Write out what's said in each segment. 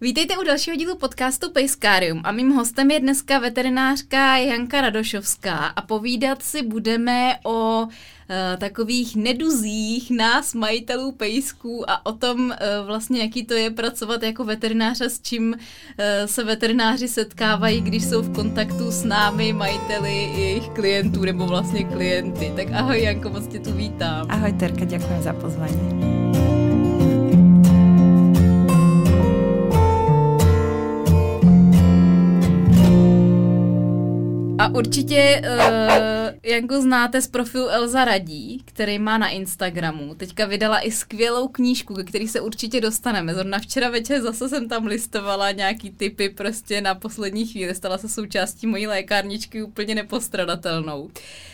Vítejte u dalšího dílu podcastu Pejskárium a mým hostem je dneska veterinářka Janka Radošovská a povídat si budeme o uh, takových neduzích nás, majitelů pejsků a o tom uh, vlastně, jaký to je pracovat jako veterinář a s čím uh, se veterináři setkávají, když jsou v kontaktu s námi, majiteli jejich klientů nebo vlastně klienty. Tak ahoj Janko, moc tě tu vítám. Ahoj Terka, děkuji za pozvání. A určitě uh, Janku znáte z profilu Elza Radí, který má na Instagramu. Teďka vydala i skvělou knížku, ke který se určitě dostaneme. Zrovna včera večer zase jsem tam listovala nějaký typy prostě na poslední chvíli. Stala se součástí mojí lékárničky úplně nepostradatelnou.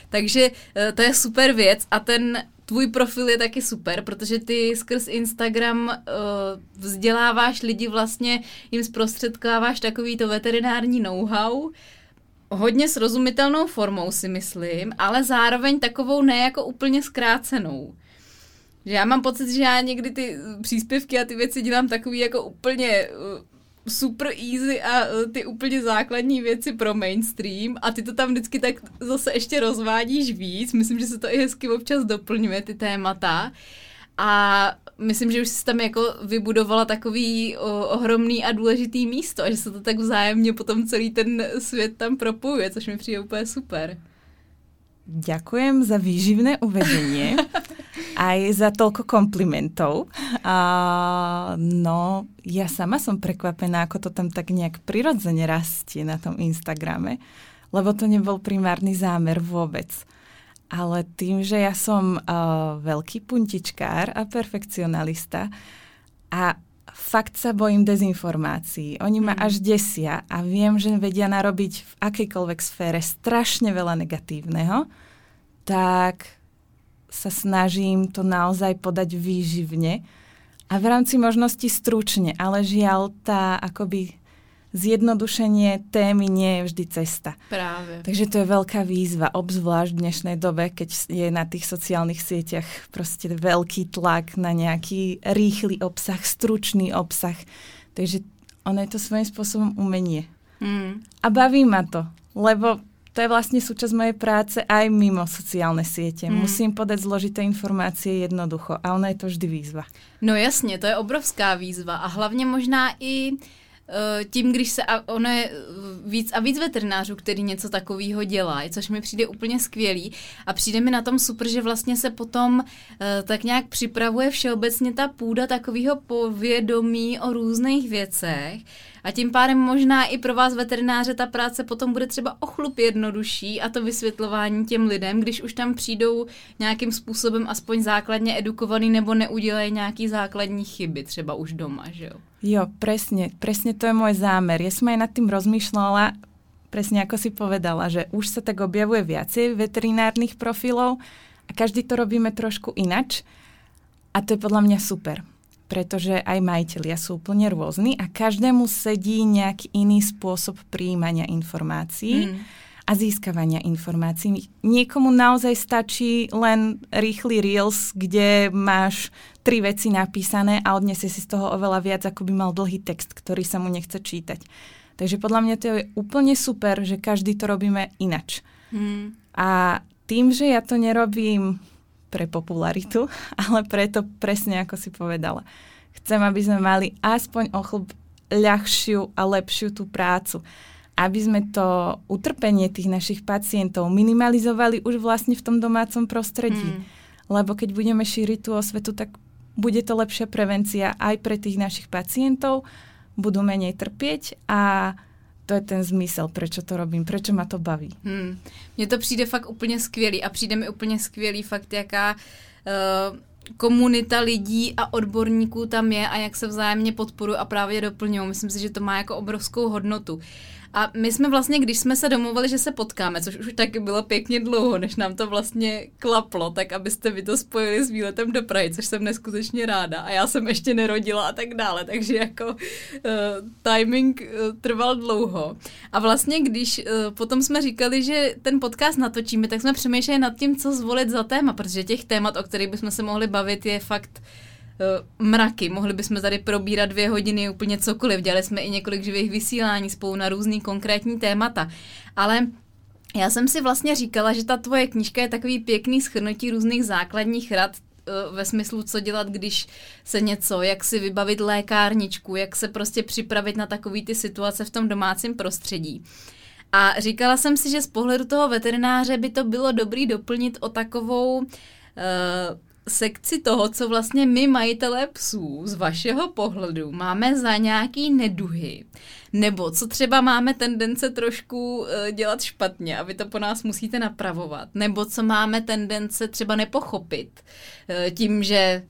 Takže uh, to je super věc a ten tvůj profil je taky super, protože ty skrz Instagram uh, vzděláváš lidi vlastně, jim zprostředkáváš takový to veterinární know-how, hodně srozumitelnou formou, si myslím, ale zároveň takovou ne jako úplně zkrácenou. Že já mám pocit, že já někdy ty příspěvky a ty věci dělám takový jako úplně uh, super easy a uh, ty úplně základní věci pro mainstream a ty to tam vždycky tak zase ještě rozvádíš víc. Myslím, že se to i hezky občas doplňuje, ty témata. A myslím, že už si tam jako vybudovala takový o, ohromný a důležitý místo a že se to tak vzájemně potom celý ten svět tam propojuje, což mi přijde úplně super. Ďakujem za výživné uvedenie aj za toľko komplimentov. A, no, ja sama som prekvapená, ako to tam tak nejak prirodzene rastie na tom Instagrame, lebo to nebol primárny zámer vôbec ale tým, že ja som uh, veľký puntičkár a perfekcionalista a fakt sa bojím dezinformácií. Oni ma mm. až desia a viem, že vedia narobiť v akejkoľvek sfére strašne veľa negatívneho, tak sa snažím to naozaj podať výživne a v rámci možnosti stručne, ale žiaľ tá akoby zjednodušenie témy nie je vždy cesta. Práve. Takže to je veľká výzva, obzvlášť v dnešnej dobe, keď je na tých sociálnych sieťach proste veľký tlak na nejaký rýchly obsah, stručný obsah. Takže ono je to svojím spôsobom umenie. Mm. A baví ma to, lebo to je vlastne súčasť mojej práce aj mimo sociálne siete. Mm. Musím podať zložité informácie jednoducho a ona je to vždy výzva. No jasně, to je obrovská výzva a hlavně možná i tím, když se, a ono je víc a víc veterinářů, který něco takového dělají, což mi přijde úplně skvělý a přijde mi na tom super, že vlastně se potom uh, tak nějak připravuje všeobecně ta půda takového povědomí o různých věcech a tím pádem možná i pro vás veterináře ta práce potom bude třeba o chlup jednodušší a to vysvětlování těm lidem, když už tam přijdou nějakým způsobem aspoň základně edukovaný nebo neudělají nějaký základní chyby třeba už doma, že jo? Jo, presne, presne to je môj zámer. Ja som aj nad tým rozmýšľala, presne ako si povedala, že už sa tak objavuje viacej veterinárnych profilov a každý to robíme trošku inač. A to je podľa mňa super pretože aj majiteľia sú úplne rôzni a každému sedí nejaký iný spôsob príjmania informácií mm. A získavania informácií. Niekomu naozaj stačí len rýchly reels, kde máš tri veci napísané a odniesie si z toho oveľa viac, ako by mal dlhý text, ktorý sa mu nechce čítať. Takže podľa mňa to je úplne super, že každý to robíme inač. Mm. A tým, že ja to nerobím pre popularitu, ale preto presne ako si povedala. Chcem, aby sme mali aspoň o chlb ľahšiu a lepšiu tú prácu. Aby sme to utrpenie tých našich pacientov minimalizovali už vlastne v tom domácom prostredí. Mm. Lebo keď budeme šíriť tú osvetu, tak bude to lepšia prevencia aj pre tých našich pacientov, budú menej trpieť a to je ten zmysel, prečo to robím, prečo ma to baví. Hmm. Mně to přijde fakt úplně skvělý a přijde mi úplně skvělý fakt, jaká uh, komunita lidí a odborníků tam je a jak se vzájemně podporují a právě doplňují. Myslím si, že to má jako obrovskou hodnotu. A my jsme vlastně, když jsme se domluvili, že se potkáme, což už taky bylo pěkně dlouho, než nám to vlastně klaplo, tak abyste vy to spojili s výletem do Prahy, což jsem neskutečně ráda. A já jsem ještě nerodila a tak dále, takže jako uh, timing uh, trval dlouho. A vlastně, když uh, potom jsme říkali, že ten podcast natočíme, tak jsme přemýšleli nad tím, co zvolit za téma, protože těch témat, o kterých bychom se mohli bavit, je fakt mraky. Mohli bychom tady probírat dvě hodiny úplně cokoliv. Dělali jsme i několik živých vysílání spolu na různý konkrétní témata. Ale já jsem si vlastně říkala, že ta tvoje knížka je takový pěkný schrnutí různých základních rad Eh, ve smyslu, co dělat, když se něco, jak si vybavit lékárničku, jak se prostě připravit na takový ty situace v tom domácím prostředí. A říkala jsem si, že z pohledu toho veterináře by to bylo dobrý doplnit o takovou uh, sekci toho, co vlastně my majitelé psů z vašeho pohledu máme za nějaký neduhy, nebo co třeba máme tendence trošku uh, dělat špatně a vy to po nás musíte napravovat, nebo co máme tendence třeba nepochopit uh, tím, že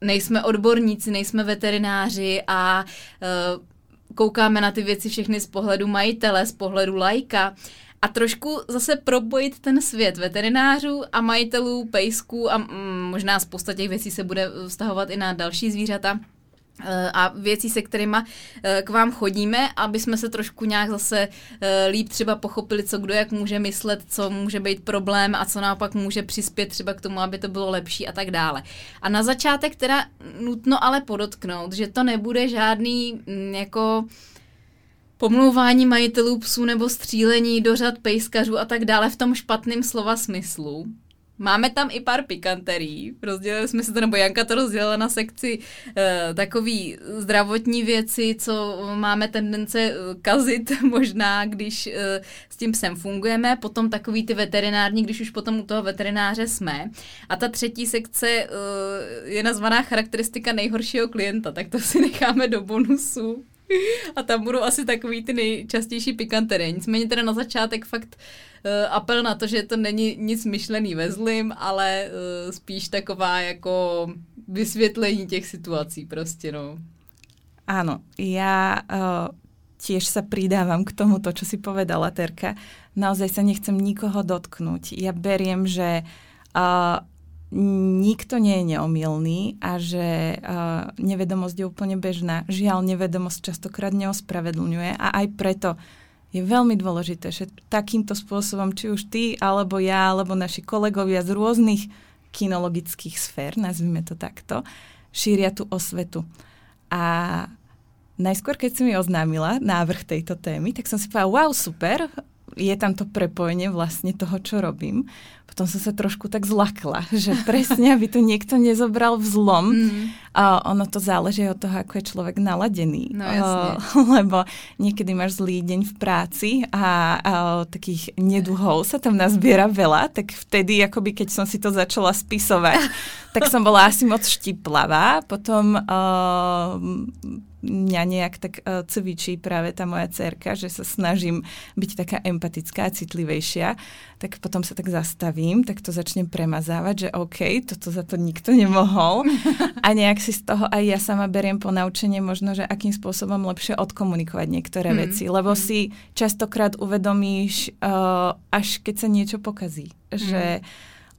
nejsme odborníci, nejsme veterináři a uh, koukáme na ty věci všechny z pohledu majitele, z pohledu lajka a trošku zase probojit ten svět veterinářů a majitelů pejsků a mm, možná spousta těch věcí se bude vztahovat i na další zvířata eh, a věcí, se kterými eh, k vám chodíme, aby jsme se trošku nějak zase eh, líp třeba pochopili, co kdo jak může myslet, co může být problém a co naopak může přispět třeba k tomu, aby to bylo lepší a tak dále. A na začátek teda nutno ale podotknout, že to nebude žádný mm, jako pomlouvání majitelů psů nebo střílení do řad pejskařů a tak dále v tom špatném slova smyslu. Máme tam i pár pikanterií. Rozdělili jsme se to, nebo Janka to rozdělila na sekci e, takový zdravotní věci, co máme tendence eh, kazit možná, když e, s tím psem fungujeme. Potom takový ty veterinární, když už potom u toho veterináře jsme. A ta třetí sekce e, je nazvaná charakteristika nejhoršího klienta, tak to si necháme do bonusu. A tam budou asi takový ty nejčastější pikantery. Nicméně teda na začátek fakt uh, apel na to, že to není nic myšlený ve zlým, ale uh, spíš taková jako vysvětlení těch situací prostě, no. Áno, ja uh, tiež sa pridávam k tomuto, čo si povedala Terka. Naozaj sa nechcem nikoho dotknúť. Ja beriem, že uh, nikto nie je neomilný a že uh, nevedomosť je úplne bežná. Žiaľ, nevedomosť častokrát neospravedlňuje a aj preto je veľmi dôležité, že takýmto spôsobom, či už ty, alebo ja, alebo naši kolegovia z rôznych kinologických sfér, nazvime to takto, šíria tú osvetu. A najskôr, keď si mi oznámila návrh tejto témy, tak som si povedala, wow, super, je tam to prepojenie vlastne toho, čo robím. Potom som sa trošku tak zlakla, že presne, aby to niekto nezobral v zlom. Mm. A ono to záleží od toho, ako je človek naladený. No, jasne. lebo niekedy máš zlý deň v práci a, a takých neduhov sa tam nazbiera veľa, tak vtedy, akoby keď som si to začala spisovať, tak som bola asi moc štiplavá. Potom uh, mňa nejak tak uh, cvičí práve tá moja cerka, že sa snažím byť taká empatická a citlivejšia, tak potom sa tak zastavím, tak to začnem premazávať, že OK, toto za to nikto nemohol a nejak si z toho aj ja sama beriem po naučenie možno, že akým spôsobom lepšie odkomunikovať niektoré mm. veci, lebo mm. si častokrát uvedomíš, uh, až keď sa niečo pokazí, mm. že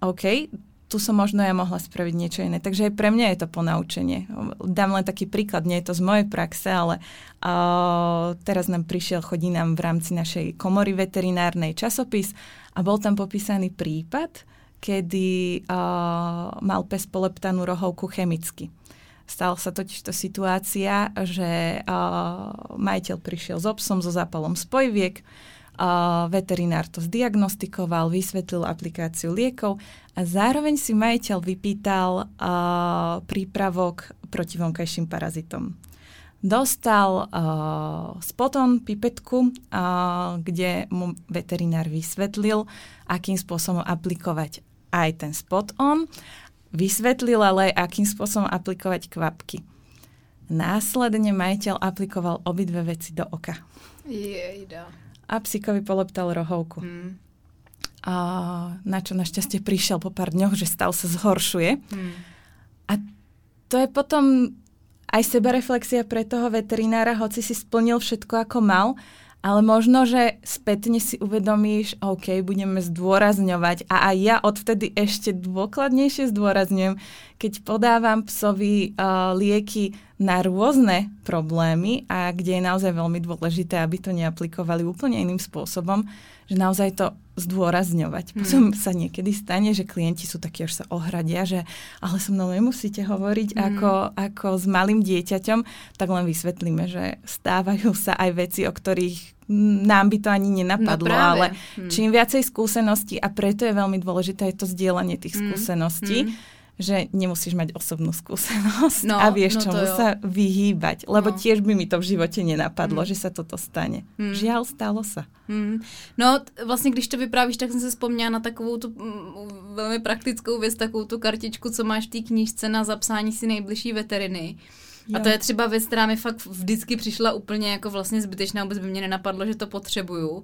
OK, tu som možno ja mohla spraviť niečo iné. Takže aj pre mňa je to ponaučenie. Dám len taký príklad, nie je to z mojej praxe, ale uh, teraz nám prišiel, chodí nám v rámci našej komory veterinárnej časopis a bol tam popísaný prípad, kedy uh, mal pes poleptanú rohovku chemicky. Stala sa totiž to situácia, že uh, majiteľ prišiel s obsom so zápalom spojviek, veterinár to zdiagnostikoval, vysvetlil aplikáciu liekov a zároveň si majiteľ vypýtal prípravok proti vonkajším parazitom. Dostal uh, spoton, pipetku, uh, kde mu veterinár vysvetlil, akým spôsobom aplikovať aj ten spot on. Vysvetlil ale aj, akým spôsobom aplikovať kvapky. Následne majiteľ aplikoval obidve veci do oka. Jejda a psíkovi poleptal rohovku. Mm. A na čo našťastie prišiel po pár dňoch, že stav sa zhoršuje. Mm. A to je potom aj sebareflexia pre toho veterinára, hoci si splnil všetko ako mal, ale možno, že spätne si uvedomíš, OK, budeme zdôrazňovať a aj ja odvtedy ešte dôkladnejšie zdôrazňujem, keď podávam psovi uh, lieky na rôzne problémy a kde je naozaj veľmi dôležité, aby to neaplikovali úplne iným spôsobom, že naozaj to zdôrazňovať. Hmm. Potom sa niekedy stane, že klienti sú takí, až sa ohradia, že ale so mnou nemusíte hovoriť hmm. ako, ako s malým dieťaťom, tak len vysvetlíme, že stávajú sa aj veci, o ktorých nám by to ani nenapadlo, no ale hmm. čím viacej skúseností a preto je veľmi dôležité aj to zdieľanie tých hmm. skúseností, hmm že nemusíš mať osobnú skúsenosť no, a vieš no čomu sa vyhýbať. Lebo no. tiež by mi to v živote nenapadlo, mm. že sa toto stane. Mm. Žiaľ, stalo sa. Mm. No, vlastně když to vyprávíš, tak jsem se vzpomněla na takovou tu mm, velmi praktickou věc, takovou tu kartičku, co máš v té knížce na zapsání si nejbližší veteriny. Jo. A to je třeba věc, která mi fakt vždycky přišla úplně jako vlastně zbytečná, vůbec by mě nenapadlo, že to potřebuju.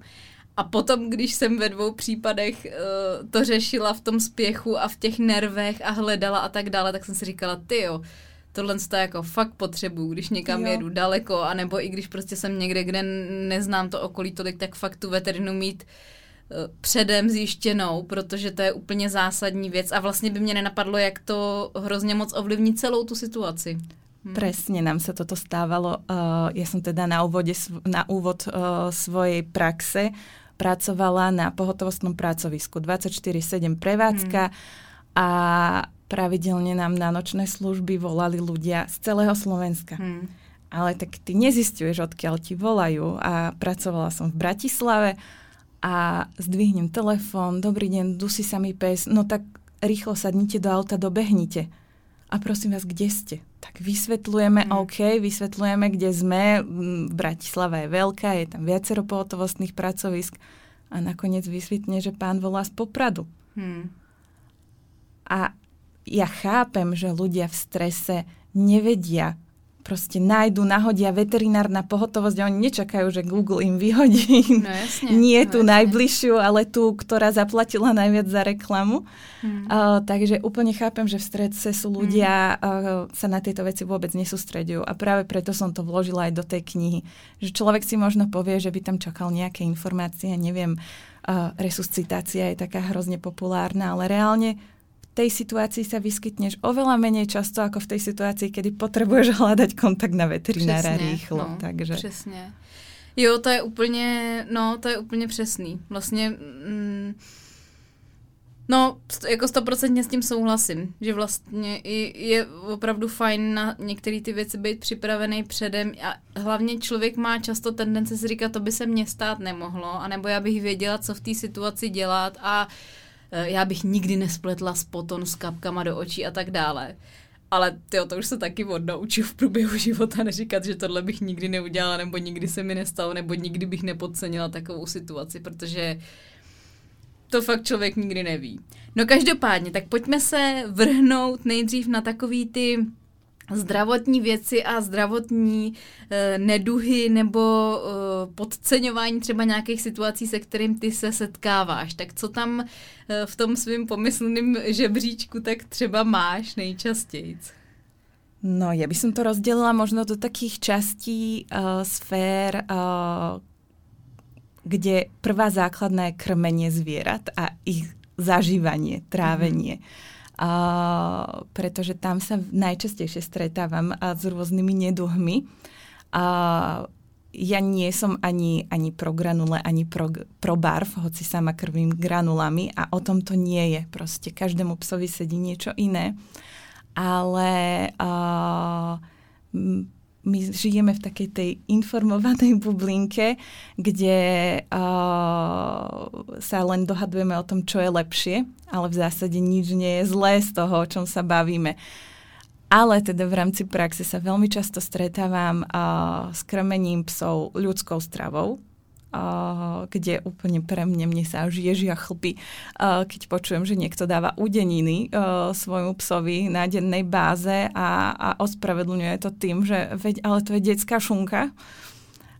A potom, když jsem ve dvou případech uh, to řešila v tom spěchu a v těch nervech a hledala a tak dále, tak jsem si říkala, ty jo, tohle to jako fakt potřebuju, když někam jo. jedu daleko, anebo i když prostě jsem někde, kde neznám to okolí tolik, tak fakt tu veterinu mít uh, předem zjištěnou, protože to je úplně zásadní věc a vlastně by mě nenapadlo, jak to hrozně moc ovlivní celou tu situaci. Hmm. Presne nám sa toto stávalo. Uh, ja som teda na, úvode, na úvod uh, svojej praxe pracovala na pohotovostnom pracovisku 24-7 prevádzka hmm. a pravidelne nám na nočné služby volali ľudia z celého Slovenska. Hmm. Ale tak ty nezistuješ, odkiaľ ti volajú a pracovala som v Bratislave a zdvihnem telefón, dobrý deň, dusí sa mi pes, no tak rýchlo sadnite do auta, dobehnite. A prosím vás, kde ste? Tak vysvetľujeme, mm. OK, vysvetľujeme, kde sme. Bratislava je veľká, je tam viacero pohotovostných pracovisk. A nakoniec vysvetne, že pán volá z Popradu. Mm. A ja chápem, že ľudia v strese nevedia, proste nájdu, nahodia veterinárna pohotovosť a oni nečakajú, že Google im vyhodí no, jasne, nie no, tú jasne. najbližšiu, ale tú, ktorá zaplatila najviac za reklamu. Hmm. Uh, takže úplne chápem, že v strese sú ľudia, hmm. uh, sa na tieto veci vôbec nesústredujú a práve preto som to vložila aj do tej knihy. Že človek si možno povie, že by tam čakal nejaké informácie, neviem, uh, resuscitácia je taká hrozne populárna, ale reálne tej situácii sa vyskytneš oveľa menej často ako v tej situácii, kedy potrebuješ hľadať kontakt na veterinára přesně, rýchlo. No, takže. Přesně. Jo, to je úplně, no, to je úplně přesný. Vlastně, mm, no, jako stoprocentně s tím souhlasím, že vlastně je opravdu fajn na některé ty věci být připravený předem a hlavně člověk má často tendence si říkat, to by se mně stát nemohlo, anebo já bych věděla, co v té situaci dělat a uh, já bych nikdy nespletla spoton s kapkama do očí a tak dále. Ale tyjo, to už se taky odnaučil v průběhu života neříkat, že tohle bych nikdy neudělala, nebo nikdy se mi nestalo, nebo nikdy bych nepodcenila takovou situaci, protože to fakt člověk nikdy neví. No každopádně, tak pojďme se vrhnout nejdřív na takový ty zdravotní věci a zdravotní e, neduhy nebo e, podceňování třeba nějakých situací, se kterým ty se setkáváš. Tak co tam e, v tom svým pomyslným žebříčku tak třeba máš nejčastěji? No, ja by som to rozdelila možno do takých častí uh, sfér, uh, kde prvá základná je krmenie zvierat a ich zažívanie, trávenie. Mm a, pretože tam sa najčastejšie stretávam a, s rôznymi neduhmi. A, ja nie som ani, ani pro granule, ani pro, pro barv, hoci sama krvím granulami a o tom to nie je. Proste každému psovi sedí niečo iné. Ale uh, my žijeme v takej tej informovanej bublinke, kde uh, sa len dohadujeme o tom, čo je lepšie, ale v zásade nič nie je zlé z toho, o čom sa bavíme. Ale teda v rámci praxe sa veľmi často stretávam uh, s krmením psov ľudskou stravou, kde úplne pre mňa, mne sa už ježia chlpy, keď počujem, že niekto dáva udeniny svojmu psovi na dennej báze a, a ospravedlňuje to tým, že veď, ale to je detská šunka.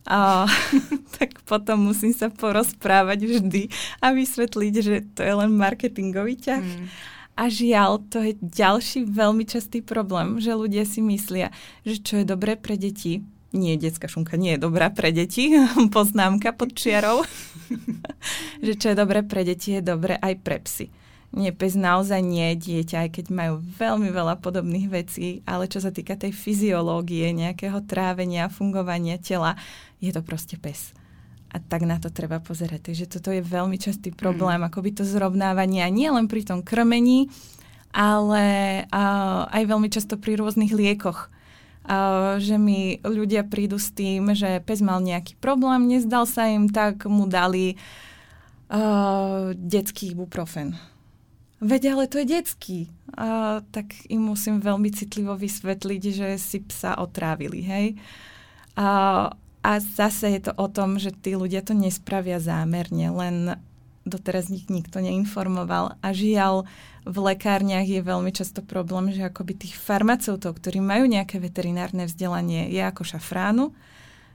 A, tak potom musím sa porozprávať vždy a vysvetliť, že to je len marketingový ťah. Mm. A žiaľ, to je ďalší veľmi častý problém, že ľudia si myslia, že čo je dobré pre deti, nie, detská šunka nie je dobrá pre deti, poznámka pod čiarou, že čo je dobré pre deti, je dobré aj pre psy. Nie, pes naozaj nie je dieťa, aj keď majú veľmi veľa podobných vecí, ale čo sa týka tej fyziológie, nejakého trávenia, fungovania tela, je to proste pes. A tak na to treba pozerať. Takže toto je veľmi častý problém, mm. akoby to zrovnávanie, a nie len pri tom krmení, ale uh, aj veľmi často pri rôznych liekoch. Uh, že mi ľudia prídu s tým, že pes mal nejaký problém, nezdal sa im, tak mu dali uh, detský ibuprofen veď ale to je detský. A, tak im musím veľmi citlivo vysvetliť, že si psa otrávili, hej. A, a zase je to o tom, že tí ľudia to nespravia zámerne, len doteraz nich nikto neinformoval. A žiaľ, v lekárniach je veľmi často problém, že akoby tých farmaceutov, ktorí majú nejaké veterinárne vzdelanie, je ako šafránu,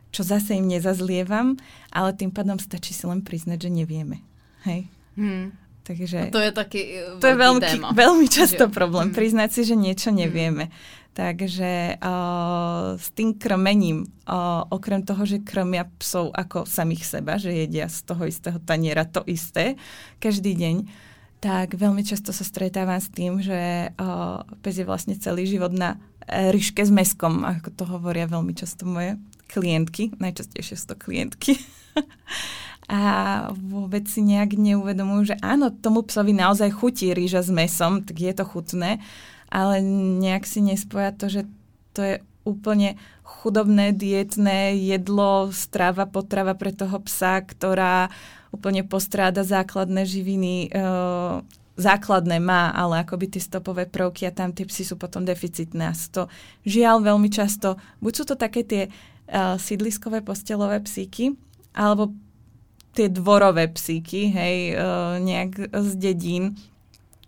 čo zase im nezazlievam, ale tým pádom stačí si len priznať, že nevieme. Hej? Hmm. Takže, a to je taký e, To je veľmi, téma. veľmi často že? problém, mm. priznať si, že niečo nevieme. Mm. Takže uh, s tým krmením, uh, okrem toho, že krmia psov ako samých seba, že jedia z toho istého taniera to isté každý deň, tak veľmi často sa stretávam s tým, že uh, pes je vlastne celý život na ryške s meskom, ako to hovoria veľmi často moje klientky, najčastejšie sú to klientky. a vôbec si nejak neuvedomujú, že áno, tomu psovi naozaj chutí rýža s mesom, tak je to chutné, ale nejak si nespoja to, že to je úplne chudobné, dietné jedlo, strava, potrava pre toho psa, ktorá úplne postráda základné živiny, e, základné má, ale akoby tie stopové prvky a tam tie psy sú potom deficitné. A to žiaľ veľmi často, buď sú to také tie uh, sídliskové postelové psíky, alebo tie dvorové psíky, hej, uh, nejak z dedín,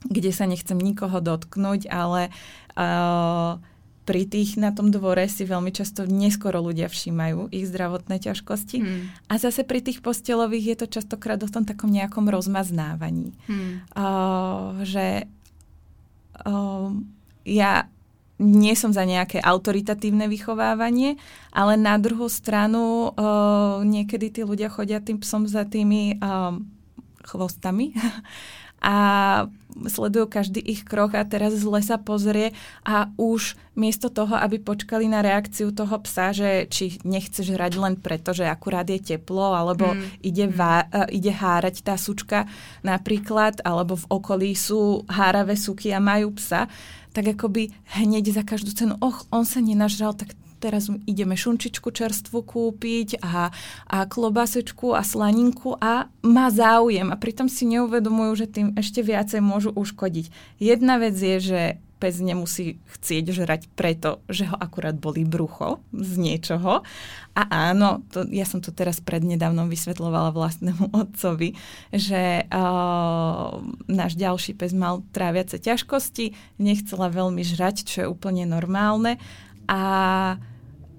kde sa nechcem nikoho dotknúť, ale uh, pri tých na tom dvore si veľmi často neskoro ľudia všímajú ich zdravotné ťažkosti. Hmm. A zase pri tých postelových je to častokrát o tom takom nejakom rozmaznávaní. Hmm. Uh, že uh, ja nie som za nejaké autoritatívne vychovávanie, ale na druhú stranu uh, niekedy tí ľudia chodia tým psom za tými uh, chvostami a sledujú každý ich krok a teraz zle sa pozrie a už miesto toho, aby počkali na reakciu toho psa, že či nechceš hrať len preto, že akurát je teplo, alebo mm. ide, mm. vá, uh, ide hárať tá sučka napríklad, alebo v okolí sú háravé suky a majú psa, tak akoby hneď za každú cenu, och, on sa nenažral, tak teraz ideme šunčičku čerstvu kúpiť a, a klobasečku a slaninku a má záujem a pritom si neuvedomujú, že tým ešte viacej môžu uškodiť. Jedna vec je, že pes nemusí chcieť žrať preto, že ho akurát boli brucho z niečoho. A áno, to, ja som to teraz prednedávnom vysvetlovala vlastnému otcovi, že uh, náš ďalší pes mal tráviace ťažkosti, nechcela veľmi žrať, čo je úplne normálne. A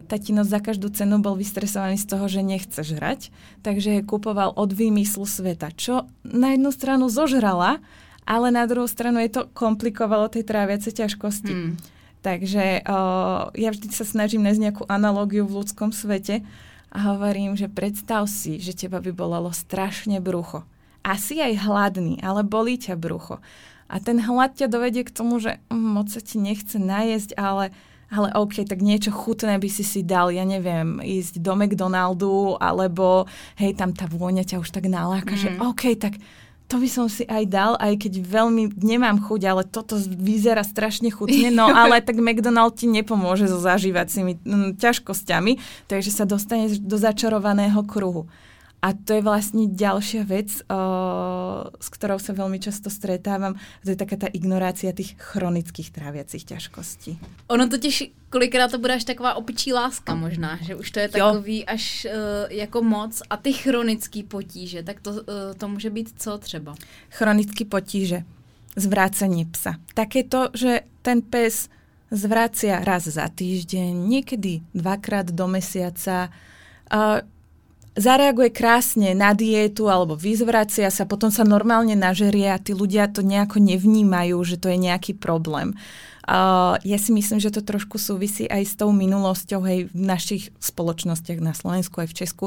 tatino za každú cenu bol vystresovaný z toho, že nechce žrať, takže je kupoval od výmyslu sveta, čo na jednu stranu zožrala, ale na druhú stranu je to komplikovalo tej tráviace ťažkosti. Hmm. Takže uh, ja vždy sa snažím nájsť nejakú analógiu v ľudskom svete a hovorím, že predstav si, že teba by bolelo strašne brucho. Asi aj hladný, ale bolí ťa brucho. A ten hlad ťa dovedie k tomu, že hm, moc sa ti nechce najesť, ale ale OK, tak niečo chutné by si si dal, ja neviem, ísť do McDonaldu, alebo hej, tam tá vôňa ťa už tak naláka, mm. že OK, tak to by som si aj dal, aj keď veľmi nemám chuť, ale toto vyzerá strašne chutne, no ale tak McDonald ti nepomôže so zažívacími mm, ťažkosťami, takže sa dostaneš do začarovaného kruhu. A to je vlastne ďalšia vec, o, s ktorou sa veľmi často stretávam. To je taká tá ignorácia tých chronických tráviacich ťažkostí. Ono totiž kolikrát to bude až taková opičí láska možná, že už to je takový jo. až uh, jako moc. A ty chronický potíže, tak to, uh, to může být co třeba? Chronický potíže. Zvrácanie psa. Takéto, že ten pes zvracia raz za týždeň, niekedy dvakrát do mesiaca. Uh, zareaguje krásne na dietu alebo vyzvracia sa, potom sa normálne nažerie a tí ľudia to nejako nevnímajú, že to je nejaký problém. Uh, ja si myslím, že to trošku súvisí aj s tou minulosťou hej, v našich spoločnostiach na Slovensku aj v Česku.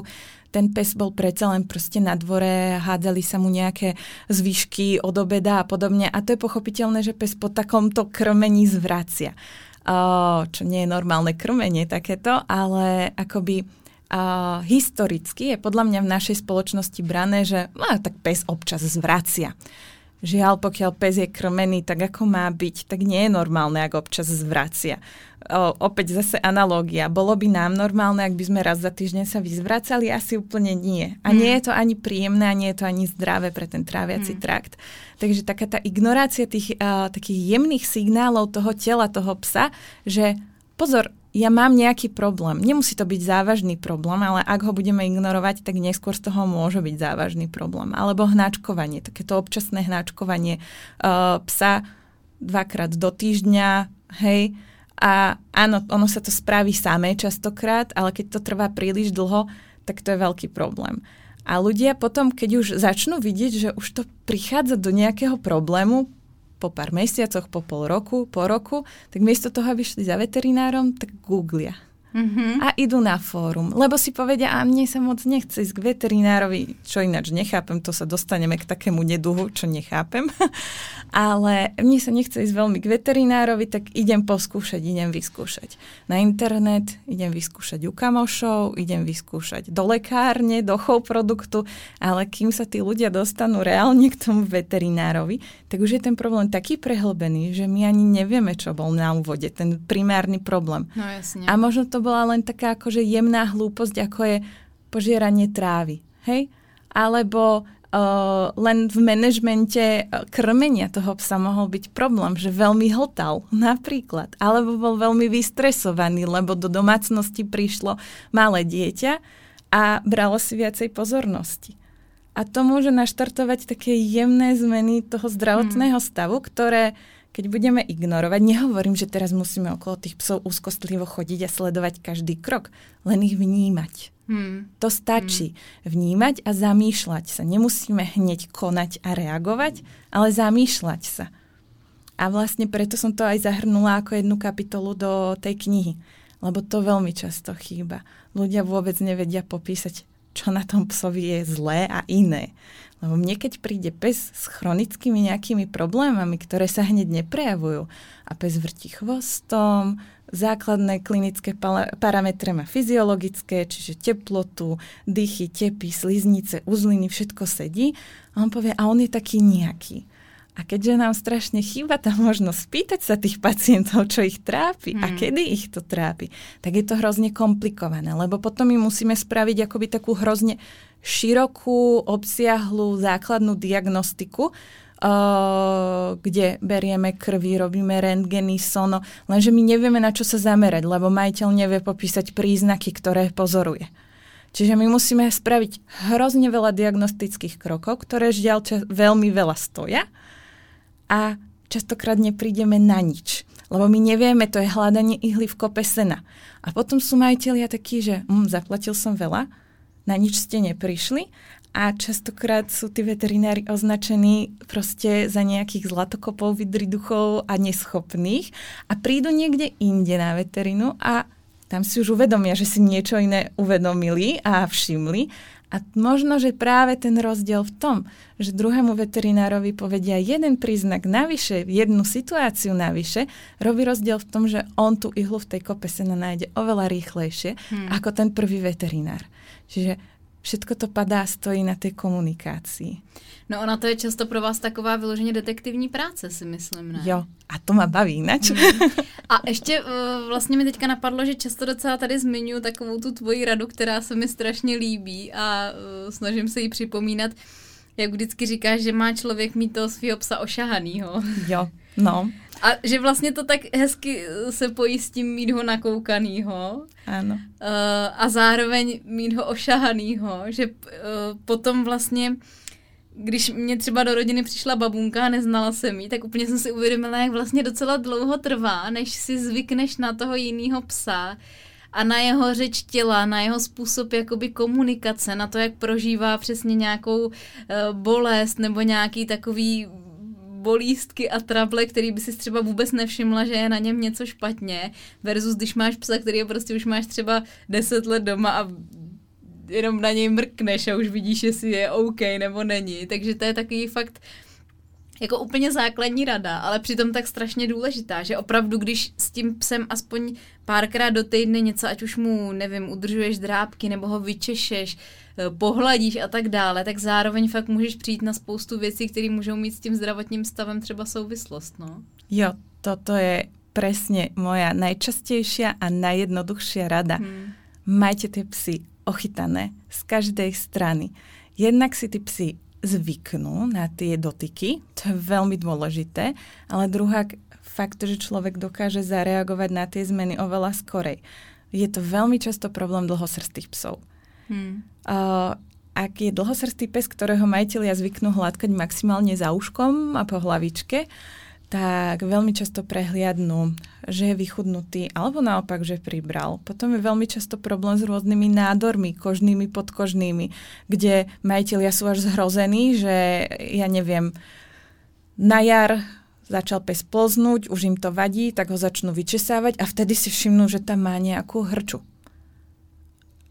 Ten pes bol predsa len proste na dvore, hádzali sa mu nejaké zvyšky od obeda a podobne. A to je pochopiteľné, že pes po takomto krmení zvracia. Uh, čo nie je normálne krmenie takéto, ale akoby uh, historicky je podľa mňa v našej spoločnosti brané, že no, tak pes občas zvracia. Žiaľ, pokiaľ pes je krmený tak, ako má byť, tak nie je normálne, ak občas zvracia. O, opäť zase analógia. Bolo by nám normálne, ak by sme raz za týždeň sa vyzvracali? Asi úplne nie. A nie je to ani príjemné, a nie je to ani zdravé pre ten tráviaci hmm. trakt. Takže taká tá ignorácia tých uh, takých jemných signálov toho tela, toho psa, že pozor, ja mám nejaký problém. Nemusí to byť závažný problém, ale ak ho budeme ignorovať, tak neskôr z toho môže byť závažný problém. Alebo hnačkovanie, takéto občasné hnačkovanie uh, psa dvakrát do týždňa, hej. A áno, ono sa to spraví samé častokrát, ale keď to trvá príliš dlho, tak to je veľký problém. A ľudia potom, keď už začnú vidieť, že už to prichádza do nejakého problému, po pár mesiacoch, po pol roku, po roku, tak miesto toho, aby šli za veterinárom, tak googlia Mm-hmm. A idú na fórum, lebo si povedia, a mne sa moc nechce ísť k veterinárovi, čo ináč nechápem, to sa dostaneme k takému neduhu, čo nechápem. Ale mne sa nechce ísť veľmi k veterinárovi, tak idem poskúšať, idem vyskúšať. Na internet, idem vyskúšať u kamošov, idem vyskúšať do lekárne, do chov produktu, ale kým sa tí ľudia dostanú reálne k tomu veterinárovi, tak už je ten problém taký prehlbený, že my ani nevieme, čo bol na úvode, ten primárny problém. No jasne. A možno to bola len taká akože jemná hlúposť, ako je požieranie trávy. Hej? Alebo uh, len v manažmente krmenia toho psa mohol byť problém, že veľmi hltal napríklad. Alebo bol veľmi vystresovaný, lebo do domácnosti prišlo malé dieťa a bralo si viacej pozornosti. A to môže naštartovať také jemné zmeny toho zdravotného hmm. stavu, ktoré keď budeme ignorovať, nehovorím, že teraz musíme okolo tých psov úzkostlivo chodiť a sledovať každý krok, len ich vnímať. Hmm. To stačí. Hmm. Vnímať a zamýšľať sa. Nemusíme hneď konať a reagovať, ale zamýšľať sa. A vlastne preto som to aj zahrnula ako jednu kapitolu do tej knihy. Lebo to veľmi často chýba. Ľudia vôbec nevedia popísať, čo na tom psovi je zlé a iné. Lebo mne keď príde pes s chronickými nejakými problémami, ktoré sa hneď neprejavujú a pes vrti chvostom, základné klinické parametre má fyziologické, čiže teplotu, dýchy, tepy, sliznice, uzliny, všetko sedí a on povie, a on je taký nejaký. A keďže nám strašne chýba tá možnosť spýtať sa tých pacientov, čo ich trápi hmm. a kedy ich to trápi, tak je to hrozne komplikované, lebo potom my musíme spraviť akoby takú hrozne širokú, obsiahlú základnú diagnostiku, Uh, kde berieme krvi, robíme rentgeny, sono, lenže my nevieme, na čo sa zamerať, lebo majiteľ nevie popísať príznaky, ktoré pozoruje. Čiže my musíme spraviť hrozne veľa diagnostických krokov, ktoré žiaľ čas, veľmi veľa stoja a častokrát neprídeme na nič. Lebo my nevieme, to je hľadanie ihly v kope sena. A potom sú majiteľia takí, že hm, zaplatil som veľa, na nič ste neprišli a častokrát sú tí veterinári označení proste za nejakých zlatokopov, vidriduchov a neschopných a prídu niekde inde na veterinu a tam si už uvedomia, že si niečo iné uvedomili a všimli a možno, že práve ten rozdiel v tom, že druhému veterinárovi povedia jeden príznak navyše, jednu situáciu navyše, robí rozdiel v tom, že on tú ihlu v tej kope sena nájde oveľa rýchlejšie hmm. ako ten prvý veterinár. Čiže všetko to padá stojí na té komunikaci. No ona to je často pro vás taková vyloženě detektivní práce, si myslím, ne? Jo, a to má baví, inač. Mm. A ještě uh, vlastně mi teďka napadlo, že často docela tady zmiňuji takovou tu tvoji radu, která se mi strašně líbí a uh, snažím se jí připomínat, jak vždycky říkáš, že má člověk mít toho svého psa ošahanýho. Jo, no. A že vlastně to tak hezky se pojí s tím mít ho nakoukanýho. Ano. Uh, a zároveň mít ho ošahanýho, že uh, potom vlastně když mě třeba do rodiny přišla babunka a neznala jsem jí, tak úplně jsem si uvědomila, jak vlastně docela dlouho trvá, než si zvykneš na toho jiného psa a na jeho řeč těla, na jeho způsob jakoby komunikace, na to, jak prožívá přesně nějakou uh, bolest nebo nějaký takový bolístky a trable, který by si třeba vůbec nevšimla, že je na něm něco špatně, versus když máš psa, který je prostě už máš třeba 10 let doma a jenom na něj mrkneš a už vidíš, jestli je OK nebo není. Takže to je takový fakt jako úplně základní rada, ale přitom tak strašně důležitá, že opravdu, když s tím psem aspoň párkrát do týdne něco, ať už mu, nevím, udržuješ drápky nebo ho vyčešeš, eh, pohladíš a tak dále, tak zároveň fakt můžeš přijít na spoustu věcí, které můžou mít s tím zdravotním stavem třeba souvislost, no. Jo, toto je presne moja najčastejšia a najjednoduchšia rada. Hmm. Majte tie psy ochytané z každej strany. Jednak si tí psy zvyknú na tie dotyky, to je veľmi dôležité, ale druhá fakt, že človek dokáže zareagovať na tie zmeny oveľa skorej. Je to veľmi často problém dlhosrstých psov. Hmm. Uh, ak je dlhosrstý pes, ktorého majiteľia zvyknú hladkať maximálne za uškom a po hlavičke, tak veľmi často prehliadnú, že je vychudnutý, alebo naopak, že pribral. Potom je veľmi často problém s rôznymi nádormi, kožnými, podkožnými, kde majiteľia sú až zhrození, že ja neviem, na jar začal pes plznúť, už im to vadí, tak ho začnú vyčesávať a vtedy si všimnú, že tam má nejakú hrču.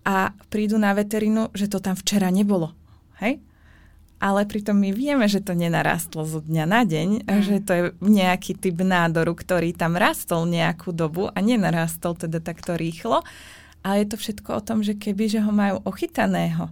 A prídu na veterinu, že to tam včera nebolo. Hej? Ale pritom my vieme, že to nenarastlo zo dňa na deň, mm. že to je nejaký typ nádoru, ktorý tam rastol nejakú dobu a nenarastol teda takto rýchlo. Ale je to všetko o tom, že keby že ho majú ochytaného,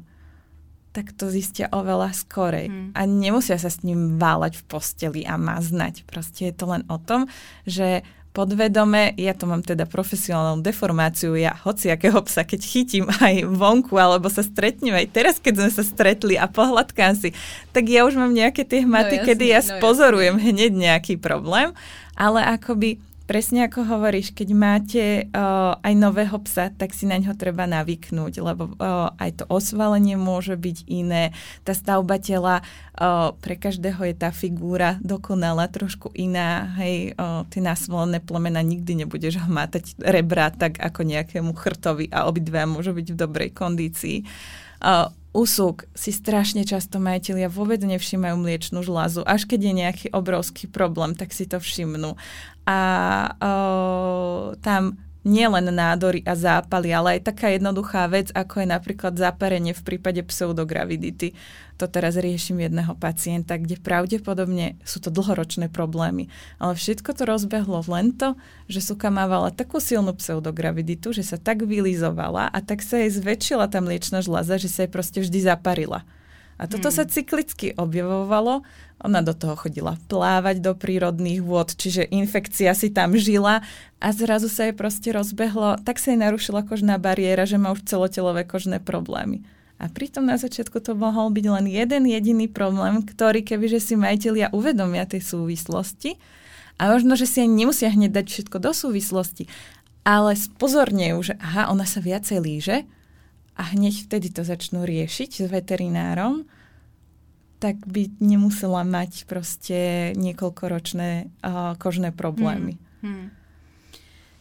tak to zistia oveľa skorej. Mm. A nemusia sa s ním váľať v posteli a maznať. Proste je to len o tom, že podvedome, ja to mám teda profesionálnu deformáciu, ja hociakého psa, keď chytím aj vonku, alebo sa stretneme, aj teraz, keď sme sa stretli a pohľadkám si, tak ja už mám nejaké tie hmaty, no, jasný, kedy ja no, spozorujem jasný. hneď nejaký problém, ale akoby presne ako hovoríš, keď máte uh, aj nového psa, tak si na ňo treba navyknúť, lebo uh, aj to osvalenie môže byť iné. Tá stavba tela, uh, pre každého je tá figúra dokonalá, trošku iná. Hej, uh, ty nasvolené plemena nikdy nebudeš hmatať rebra tak ako nejakému chrtovi a obidva môžu byť v dobrej kondícii. Uh, úsuk si strašne často majiteľia vôbec nevšímajú mliečnú žľazu. Až keď je nejaký obrovský problém, tak si to všimnú a o, tam nielen nádory a zápaly, ale aj taká jednoduchá vec, ako je napríklad zaparenie v prípade pseudogravidity. To teraz riešim jedného pacienta, kde pravdepodobne sú to dlhoročné problémy. Ale všetko to rozbehlo len to, že suka mávala takú silnú pseudograviditu, že sa tak vylizovala a tak sa jej zväčšila tá mliečna žľaza, že sa jej proste vždy zaparila. A toto hmm. sa cyklicky objavovalo. Ona do toho chodila plávať do prírodných vôd, čiže infekcia si tam žila a zrazu sa jej proste rozbehlo, tak sa jej narušila kožná bariéra, že má už celotelové kožné problémy. A pritom na začiatku to mohol byť len jeden jediný problém, ktorý kebyže si majiteľia uvedomia tej súvislosti, a možno, že si ani nemusia hneď dať všetko do súvislosti, ale spozornejú, že aha, ona sa viacej líže, a hneď vtedy to začnú riešiť s veterinárom, tak by nemusela mať proste niekoľkoročné uh, kožné problémy. Hmm. Hmm.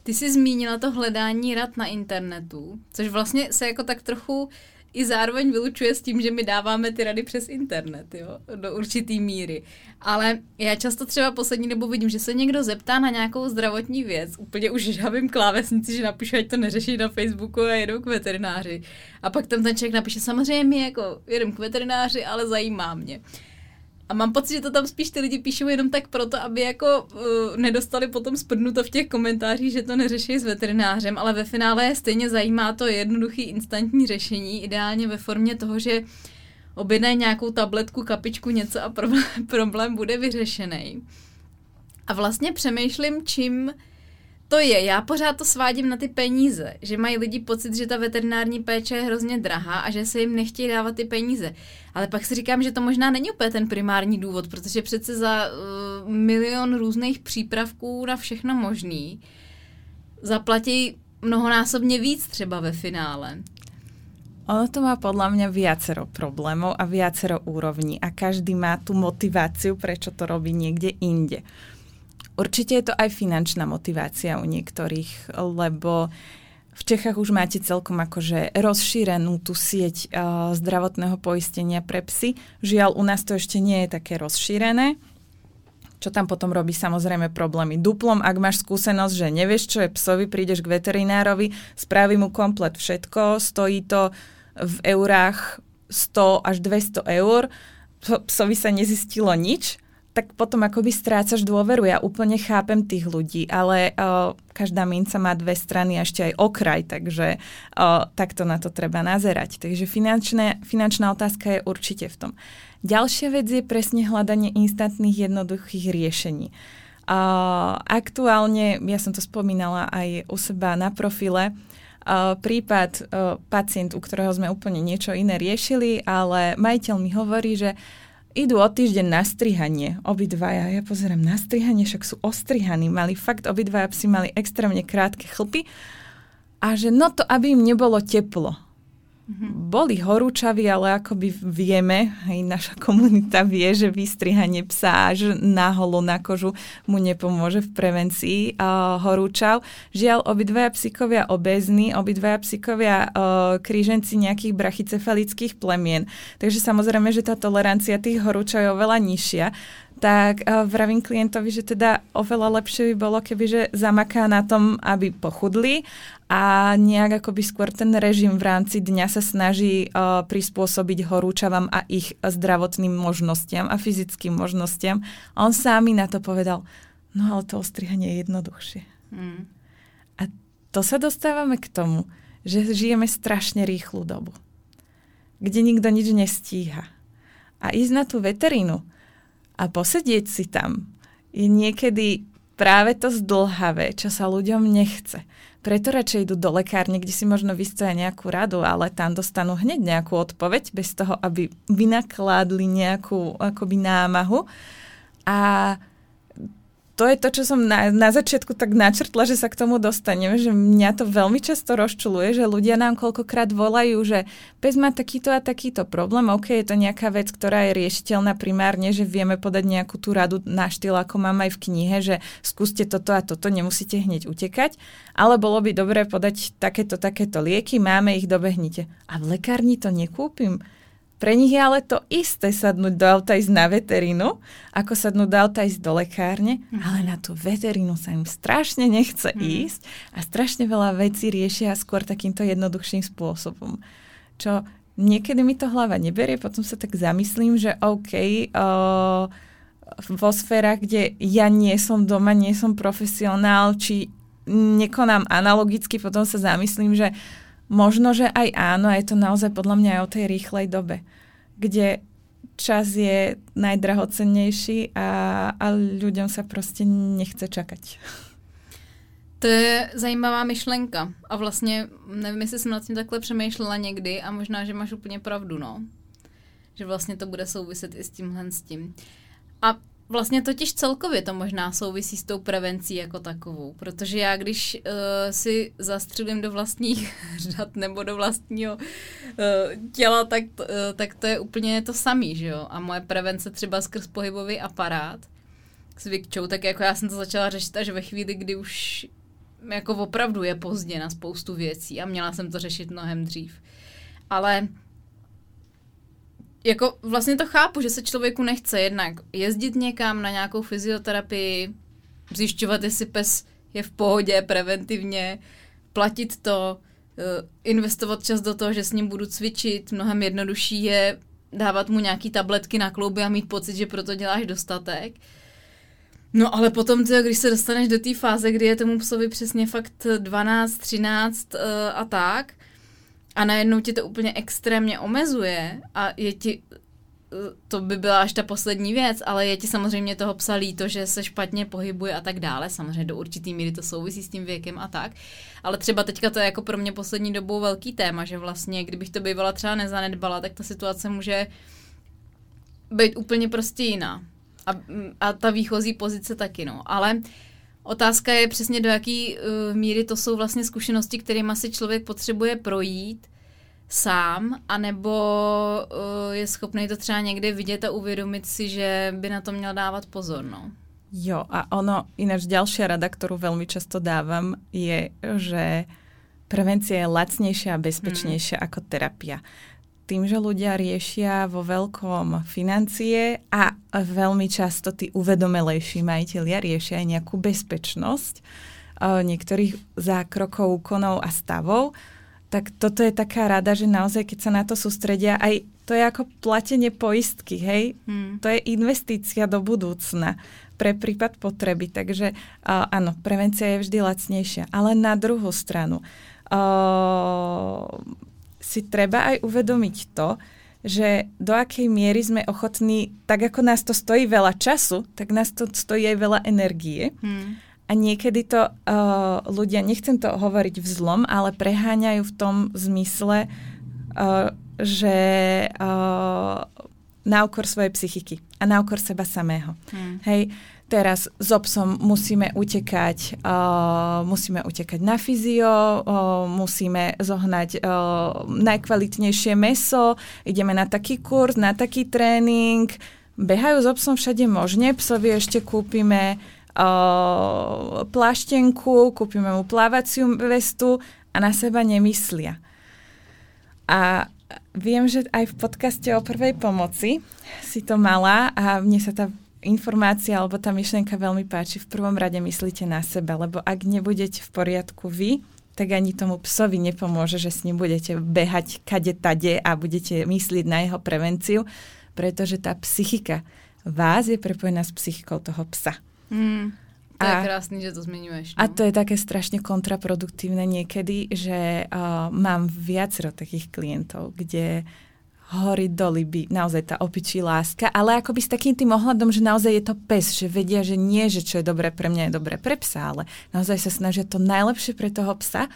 Ty jsi zmínila to hledání rad na internetu, což vlastně se jako tak trochu i zároveň vylučuje s tím, že my dáváme ty rady přes internet, jo, do určitý míry. Ale já často třeba poslední dobu vidím, že se někdo zeptá na nějakou zdravotní věc, úplně už žhavím klávesnici, že napíšu, ať to neřeší na Facebooku a jedou k veterináři. A pak tam ten člověk napíše, samozřejmě jako jedem k veterináři, ale zajímá mě. A mám pocit, že to tam spíš ty lidi píšou jenom tak proto, aby jako uh, nedostali potom sprdnuto v těch komentářích, že to neřeší s veterinářem, ale ve finále je stejně zajímá to jednoduchý instantní řešení, ideálně ve formě toho, že objednají nějakou tabletku, kapičku, něco a problém, problém bude vyřešený. A vlastně přemýšlím, čím to je, já pořád to svádím na ty peníze, že mají lidi pocit, že ta veterinární péče je hrozně drahá a že se jim nechtějí dávat ty peníze. Ale pak si říkám, že to možná není úplně ten primární důvod, protože přece za uh, milion různých přípravků na všechno možný zaplatí mnohonásobně víc třeba ve finále. Ono to má podľa mňa viacero problémov a viacero úrovní a každý má tú motiváciu, prečo to robí niekde inde. Určite je to aj finančná motivácia u niektorých, lebo v Čechách už máte celkom akože rozšírenú tú sieť uh, zdravotného poistenia pre psy. Žiaľ, u nás to ešte nie je také rozšírené čo tam potom robí samozrejme problémy. Duplom, ak máš skúsenosť, že nevieš, čo je psovi, prídeš k veterinárovi, spraví mu komplet všetko, stojí to v eurách 100 až 200 eur, psovi sa nezistilo nič, tak potom akoby strácaš dôveru. Ja úplne chápem tých ľudí, ale uh, každá minca má dve strany a ešte aj okraj, takže uh, takto na to treba nazerať. Takže finančné, finančná otázka je určite v tom. Ďalšia vec je presne hľadanie instantných jednoduchých riešení. Uh, aktuálne, ja som to spomínala aj u seba na profile, Uh, prípad uh, pacient, u ktorého sme úplne niečo iné riešili, ale majiteľ mi hovorí, že idú o týždeň na strihanie, obidvaja. Ja pozerám na strihanie, však sú ostrihaní. Mali fakt, obidvaja psi mali extrémne krátke chlpy. A že no to, aby im nebolo teplo. Mm-hmm. Boli horúčaví, ale akoby vieme, aj naša komunita vie, že vystrihanie psa až holo na kožu mu nepomôže v prevencii uh, horúčav. Žiaľ, obidvaja psíkovia obezní, obidvaja psíkovia uh, kríženci nejakých brachycefalických plemien. Takže samozrejme, že tá tolerancia tých horúčav je oveľa nižšia tak uh, vravím klientovi, že teda oveľa lepšie by bolo, keby že zamaká na tom, aby pochudli a nejak akoby skôr ten režim v rámci dňa sa snaží uh, prispôsobiť horúčavam a ich zdravotným možnostiam a fyzickým možnostiam. A on sám mi na to povedal, no ale to ostrihanie je jednoduchšie. Mm. A to sa dostávame k tomu, že žijeme strašne rýchlu dobu, kde nikto nič nestíha. A ísť na tú veterínu, a posedieť si tam je niekedy práve to zdlhavé, čo sa ľuďom nechce. Preto radšej idú do lekárne, kde si možno vystoja nejakú radu, ale tam dostanú hneď nejakú odpoveď, bez toho, aby vynakládli nejakú akoby námahu. A to je to, čo som na, na začiatku tak načrtla, že sa k tomu dostaneme, že mňa to veľmi často rozčuluje, že ľudia nám koľkokrát volajú, že pes má takýto a takýto problém, ok, je to nejaká vec, ktorá je riešiteľná primárne, že vieme podať nejakú tú radu na štýl, ako mám aj v knihe, že skúste toto a toto, nemusíte hneď utekať, ale bolo by dobré podať takéto, takéto lieky, máme ich, dobehnite. A v lekárni to nekúpim. Pre nich je ale to isté sadnúť do auta ísť na veterínu, ako sadnúť do auta ísť do lekárne, mm. ale na tú veterínu sa im strašne nechce mm. ísť a strašne veľa vecí riešia skôr takýmto jednoduchším spôsobom. Čo niekedy mi to hlava neberie, potom sa tak zamyslím, že OK, uh, vo sférach, kde ja nie som doma, nie som profesionál, či nekonám analogicky, potom sa zamyslím, že Možno, že aj áno, a je to naozaj podľa mňa aj o tej rýchlej dobe, kde čas je najdrahocennejší a, a ľuďom sa prostě nechce čakať. To je zajímavá myšlenka a vlastně nevím, jestli jsem nad tím takhle přemýšlela někdy a možná, že máš úplně pravdu, no. Že vlastně to bude souviset i s tímhle s tím. A Vlastně totiž celkově to možná souvisí s tou prevencí jako takovou, protože já když uh, si zastřelím do vlastních řad nebo do vlastního uh, těla, tak, uh, tak to je úplně to samý, že jo? A moje prevence třeba skrz pohybový aparát s Vikčou, tak jako já jsem to začala řešit až ve chvíli, kdy už jako opravdu je pozdě na spoustu věcí a měla jsem to řešit mnohem dřív. Ale jako vlastně to chápu, že se člověku nechce jednak jezdit někam na nějakou fyzioterapii, zjišťovat, jestli pes je v pohodě preventivně, platit to, eh, investovat čas do toho, že s ním budu cvičit. Mnohem jednodušší je dávat mu nějaký tabletky na klouby a mít pocit, že proto děláš dostatek. No ale potom, tyjo, když se dostaneš do té fáze, kdy je tomu psovi přesně fakt 12, 13 uh, a tak, a najednou ti to úplně extrémně omezuje a je ti, to by byla až ta poslední věc, ale je ti samozřejmě toho psa líto, že se špatně pohybuje a tak dále. Samozřejmě do určitý míry to souvisí s tím věkem a tak. Ale třeba teďka to je jako pro mě poslední dobou velký téma, že vlastně, kdybych to bývala třeba nezanedbala, tak ta situace může být úplně prostě jiná. A, a ta výchozí pozice taky, no. Ale Otázka je přesně do jaký uh, míry to jsou vlastně zkušenosti, kterými si člověk potřebuje projít sám, anebo uh, je schopný to třeba někdy vidět a uvědomit si, že by na to měl dávat pozor. No. Jo, a ono, ináč ďalšia rada, ktorú veľmi často dávam, je, že prevencia je lacnejšia a bezpečnejšia hmm. ako terapia. Tým, že ľudia riešia vo veľkom financie a veľmi často tí uvedomelejší majiteľia riešia aj nejakú bezpečnosť uh, niektorých zákrokov, úkonov a stavov, tak toto je taká rada, že naozaj, keď sa na to sústredia, aj to je ako platenie poistky, hej? Hmm. To je investícia do budúcna pre prípad potreby. Takže uh, áno, prevencia je vždy lacnejšia. Ale na druhú stranu, uh, si treba aj uvedomiť to, že do akej miery sme ochotní, tak ako nás to stojí veľa času, tak nás to stojí aj veľa energie. Hmm. A niekedy to uh, ľudia, nechcem to hovoriť v zlom, ale preháňajú v tom zmysle, uh, že uh, na úkor svojej psychiky a na úkor seba samého. Hmm. Hej, Teraz s obsom musíme utekať, uh, musíme utekať na fyzio, uh, musíme zohnať uh, najkvalitnejšie meso, ideme na taký kurz, na taký tréning. Behajú s obsom všade možne, psovi ešte kúpime uh, pláštenku, kúpime mu plávaciu vestu a na seba nemyslia. A viem, že aj v podcaste o prvej pomoci si to mala a mne sa tá informácia alebo tá myšlienka veľmi páči, v prvom rade myslíte na seba, lebo ak nebudete v poriadku vy, tak ani tomu psovi nepomôže, že s ním budete behať kade tade a budete myslieť na jeho prevenciu, pretože tá psychika vás je prepojená s psychikou toho psa. Mm, to a, je krásne, že to zmiňuješ. No? A to je také strašne kontraproduktívne niekedy, že uh, mám viacero takých klientov, kde hory doly by naozaj tá opičí láska, ale akoby s takým tým ohľadom, že naozaj je to pes, že vedia, že nie, že čo je dobré pre mňa je dobré pre psa, ale naozaj sa snažia to najlepšie pre toho psa.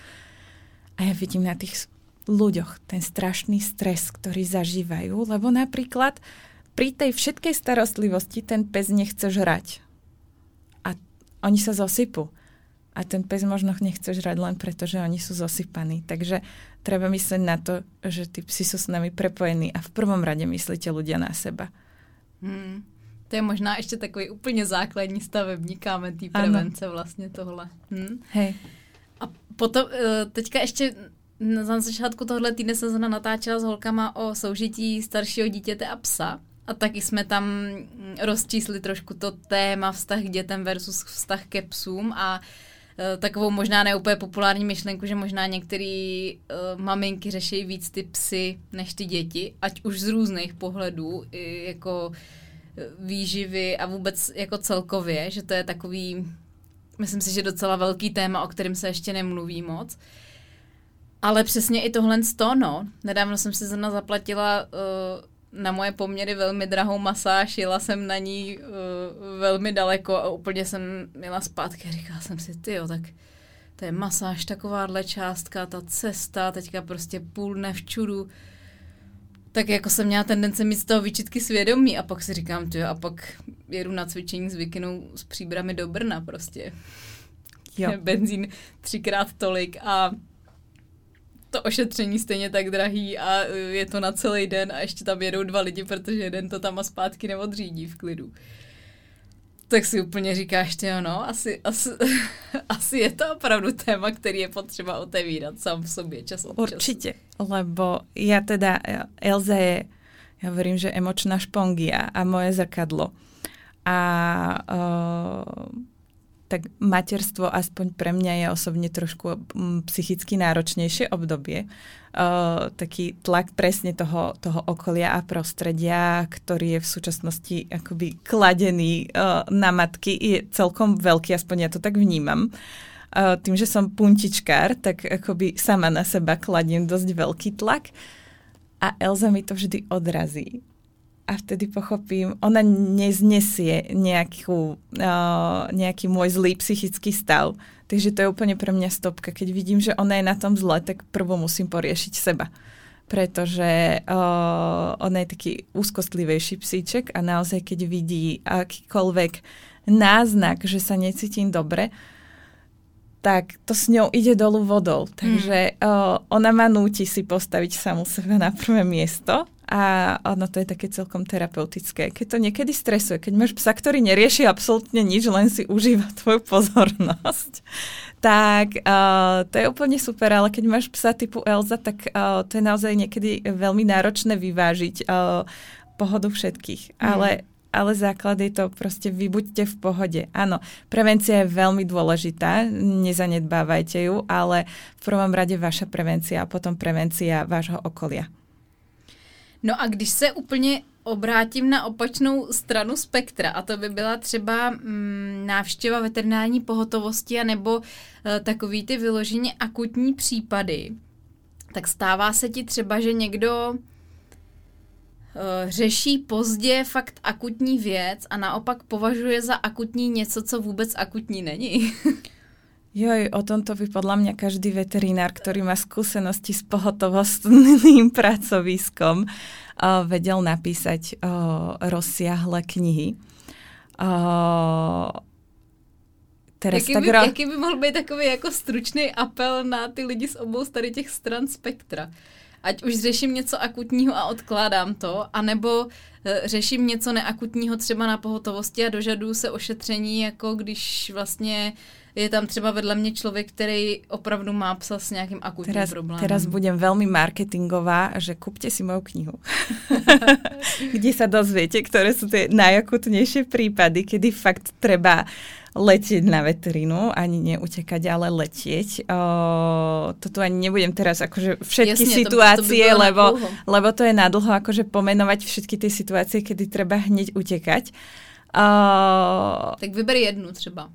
A ja vidím na tých ľuďoch ten strašný stres, ktorý zažívajú, lebo napríklad pri tej všetkej starostlivosti ten pes nechce žrať. A oni sa zosypú a ten pes možno nechce žrať len preto, že oni sú zosypaní. Takže treba myslieť na to, že tí psi sú s nami prepojení a v prvom rade myslíte ľudia na seba. Hmm. To je možná ještě takový úplně základní stavební kámen té prevence ano. vlastně tohle. Hm? Hej. A potom, eh, teďka ještě na začátku tohle týdne se zna natáčela s holkama o soužití staršího dítěte a psa. A taky jsme tam rozčísli trošku to téma vztah k dětem versus vztah ke psům a uh, takovou možná neúplně populární myšlenku, že možná některé uh, maminky řeší víc ty psy než ty děti, ať už z různých pohledů, i jako eh, výživy a vůbec jako celkově, že to je takový, myslím si, že docela velký téma, o kterém se ještě nemluví moc. Ale přesně i tohle z no. Nedávno jsem si zrovna zaplatila uh, na moje poměry velmi drahou masáž, jela jsem na ní uh, velmi daleko a úplně jsem měla zpátky a říkala jsem si, ty tak to je masáž, takováhle částka, ta cesta, teďka prostě půl dne v čudu. Tak jako jsem měla tendence mít z toho výčitky svědomí a pak si říkám, ty a pak jedu na cvičení s Vikinou s příbrami do Brna prostě. Jo. Benzín třikrát tolik a to ošetření stejně tak drahý a e, je to na celý den a ještě tam jedou dva lidi, protože jeden to tam a zpátky neodřídí v klidu. Tak si úplně říkáš, ty no, asi, asi, asi je to opravdu téma, který je potřeba otevírat sám v sobě čas od času. Určitě, lebo ja teda, Elza je, ja verím, že emočná špongia a moje zrkadlo. A uh, tak materstvo aspoň pre mňa je osobne trošku mm, psychicky náročnejšie obdobie. Uh, taký tlak presne toho, toho okolia a prostredia, ktorý je v súčasnosti akoby kladený uh, na matky, je celkom veľký, aspoň ja to tak vnímam. Uh, tým, že som puntičkár, tak akoby sama na seba kladiem dosť veľký tlak. A Elza mi to vždy odrazí a vtedy pochopím, ona neznesie nejakú, uh, nejaký môj zlý psychický stav. Takže to je úplne pre mňa stopka. Keď vidím, že ona je na tom zle, tak prvo musím poriešiť seba. Pretože uh, ona je taký úzkostlivejší psíček a naozaj, keď vidí akýkoľvek náznak, že sa necítim dobre, tak to s ňou ide dolu vodou. Takže mm. uh, ona ma núti si postaviť samú seba na prvé miesto a ono to je také celkom terapeutické. Keď to niekedy stresuje, keď máš psa, ktorý nerieši absolútne nič, len si užíva tvoju pozornosť, tak uh, to je úplne super, ale keď máš psa typu Elza, tak uh, to je naozaj niekedy veľmi náročné vyvážiť uh, pohodu všetkých. Mm. Ale ale základ je to proste vybuďte v pohode. Áno, prevencia je veľmi dôležitá, nezanedbávajte ju, ale v prvom rade vaša prevencia a potom prevencia vášho okolia. No a když se úplně obrátím na opačnou stranu spektra, a to by byla třeba mm, návštěva veterinární pohotovosti nebo e, takový ty vyloženě akutní případy, tak stává se ti třeba, že někdo e, řeší pozdě fakt akutní věc a naopak považuje za akutní něco, co vůbec akutní není. Joj, o tomto by podľa mňa každý veterinár, ktorý má skúsenosti s pohotovostným pracoviskom, uh, vedel napísať uh, rozsiahle knihy. Uh, teraz jaký, tak by, ro... jaký by mohl být takový jako stručný apel na ty lidi z obou tady těch stran spektra? Ať už řeším něco akutního a odkládám to, anebo e, řeším něco neakutního třeba na pohotovosti a dožaduju se ošetření, jako když vlastně je tam třeba vedle mě člověk, který opravdu má psa s nějakým akutním teraz, problémem. Teraz budem veľmi marketingová, že kúpte si moju knihu, kde sa dozviete, ktoré sú tie najakutnejšie prípady, kedy fakt treba letieť na veterínu, ani neutekať, ale letieť. O, toto ani nebudem teraz akože všetky Jasne, situácie, to, to by lebo, lebo to je nadlho akože pomenovať všetky tie situácie, kedy treba hneď utekať. O, tak vyber jednu třeba.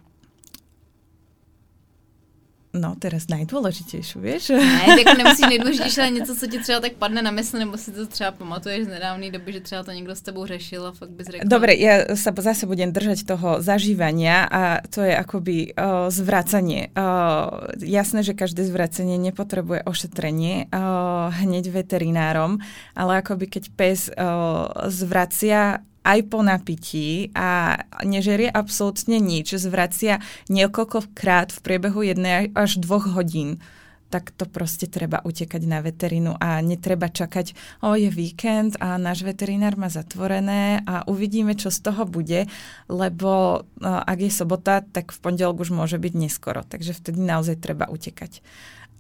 No, teraz najdôležitejšiu, vieš? Ne, tak nemusíš nejdůležitější, ale něco, co ti třeba tak padne na mysl, nebo si to třeba pamatuješ z nedávnej doby, že třeba to někdo s tebou řešil a fakt bys řekla. Dobre, ja sa zase budem držať toho zažívania a to je akoby uh, zvracanie. Uh, jasné, že každé zvracanie nepotrebuje ošetrenie uh, hneď veterinárom, ale akoby keď pes uh, zvracia aj po napití a nežerie absolútne nič, zvracia niekoľkokrát v priebehu jednej až dvoch hodín, tak to proste treba utekať na veterínu a netreba čakať, o je víkend a náš veterinár má zatvorené a uvidíme, čo z toho bude, lebo no, ak je sobota, tak v pondelok už môže byť neskoro, takže vtedy naozaj treba utekať.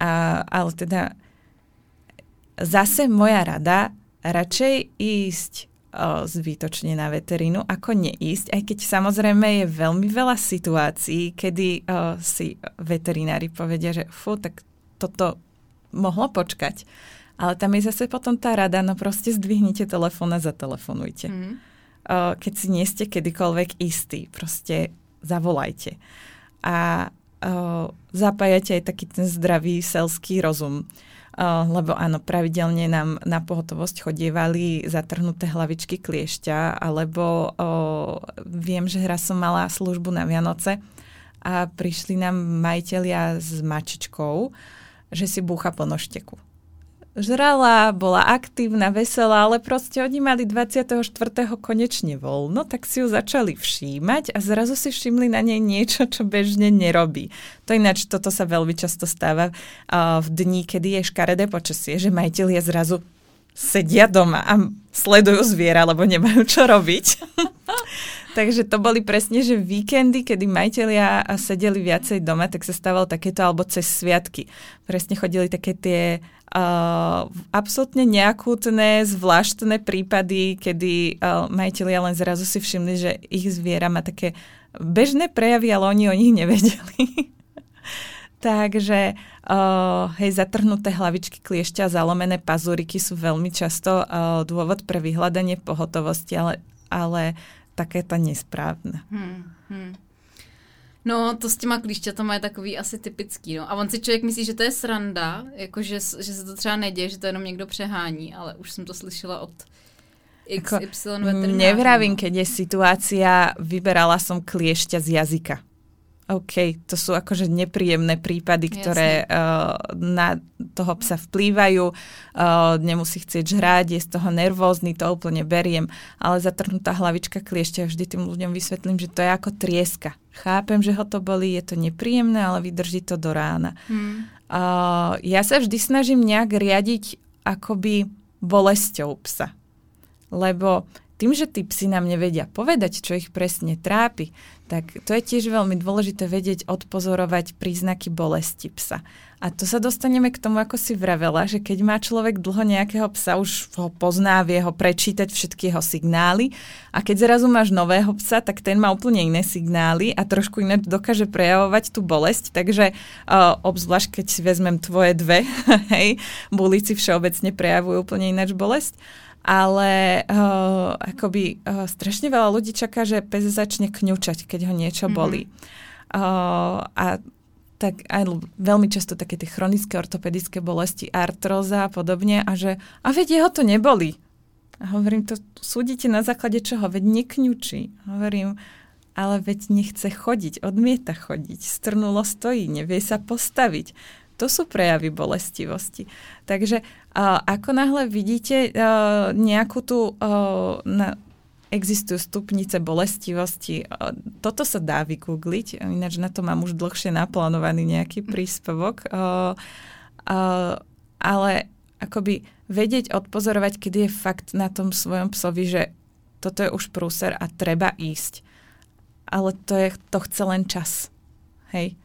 A, ale teda zase moja rada, radšej ísť zbytočne na veterínu, ako neísť, aj keď samozrejme je veľmi veľa situácií, kedy uh, si veterinári povedia, že fú, tak toto mohlo počkať. Ale tam je zase potom tá rada, no proste zdvihnite telefón a zatelefonujte. Mm. Uh, keď si nie ste kedykoľvek istí, proste zavolajte. A uh, zapájate aj taký ten zdravý selský rozum. Uh, lebo áno, pravidelne nám na pohotovosť chodievali zatrhnuté hlavičky kliešťa, alebo uh, viem, že raz som mala službu na Vianoce a prišli nám majiteľia s mačičkou, že si búcha po nožteku žrala, bola aktívna, veselá, ale proste oni mali 24. konečne voľno, tak si ju začali všímať a zrazu si všimli na nej niečo, čo bežne nerobí. To ináč, toto sa veľmi často stáva uh, v dni, kedy je škaredé počasie, že majiteľia zrazu sedia doma a sledujú zviera, lebo nemajú čo robiť. Takže to boli presne, že víkendy, kedy majiteľia sedeli viacej doma, tak sa stávalo takéto, alebo cez sviatky. Presne chodili také tie uh, absolútne neakútne, zvláštne prípady, kedy uh, majiteľia len zrazu si všimli, že ich zviera má také bežné prejavy, ale oni o nich nevedeli. Takže uh, hej, zatrhnuté hlavičky kliešťa a zalomené pazúriky sú veľmi často uh, dôvod pre vyhľadanie pohotovosti, ale, ale také to nesprávne. Hmm, hmm. No, to s těma klíšťatama je takový asi typický, no. A on si člověk myslí, že to je sranda, jako že, že se to třeba neděje, že to jenom někdo přehání, ale už jsem to slyšela od XY veterinářů. Nevravím, no. keď je situácia, vyberala som kliešťa z jazyka. OK, to sú akože nepríjemné prípady, ktoré uh, na toho psa vplývajú, uh, nemusí chcieť žrať, je z toho nervózny, to úplne beriem, ale zatrhnutá hlavička kliešťa, vždy tým ľuďom vysvetlím, že to je ako trieska. Chápem, že ho to bolí, je to nepríjemné, ale vydrží to do rána. Hmm. Uh, ja sa vždy snažím nejak riadiť akoby bolesťou psa Lebo tým, že tí psi nám nevedia povedať, čo ich presne trápi, tak to je tiež veľmi dôležité vedieť odpozorovať príznaky bolesti psa. A to sa dostaneme k tomu, ako si vravela, že keď má človek dlho nejakého psa, už ho pozná, vie ho prečítať všetky jeho signály. A keď zrazu máš nového psa, tak ten má úplne iné signály a trošku iné dokáže prejavovať tú bolesť, takže uh, obzvlášť keď si vezmem tvoje dve, hej, bulici všeobecne prejavujú úplne ináč bolesť ale uh, akoby uh, strašne veľa ľudí čaká, že pes začne kňučať, keď ho niečo mhm. bolí. Mm-hmm. Uh, a tak aj veľmi často také tie chronické ortopedické bolesti, artróza a podobne a že a veď jeho to neboli. A hovorím, to súdite na základe čoho? Veď nekňučí. Hovorím, ale veď nechce chodiť, odmieta chodiť, strnulo stojí, nevie sa postaviť. To sú prejavy bolestivosti. Takže uh, ako náhle vidíte uh, nejakú tú uh, na, existujú stupnice bolestivosti. Toto sa dá vygoogliť, ináč na to mám už dlhšie naplánovaný nejaký mm. príspevok. Ale akoby vedieť odpozorovať, kedy je fakt na tom svojom psovi, že toto je už prúser a treba ísť. Ale to, je, to chce len čas. Hej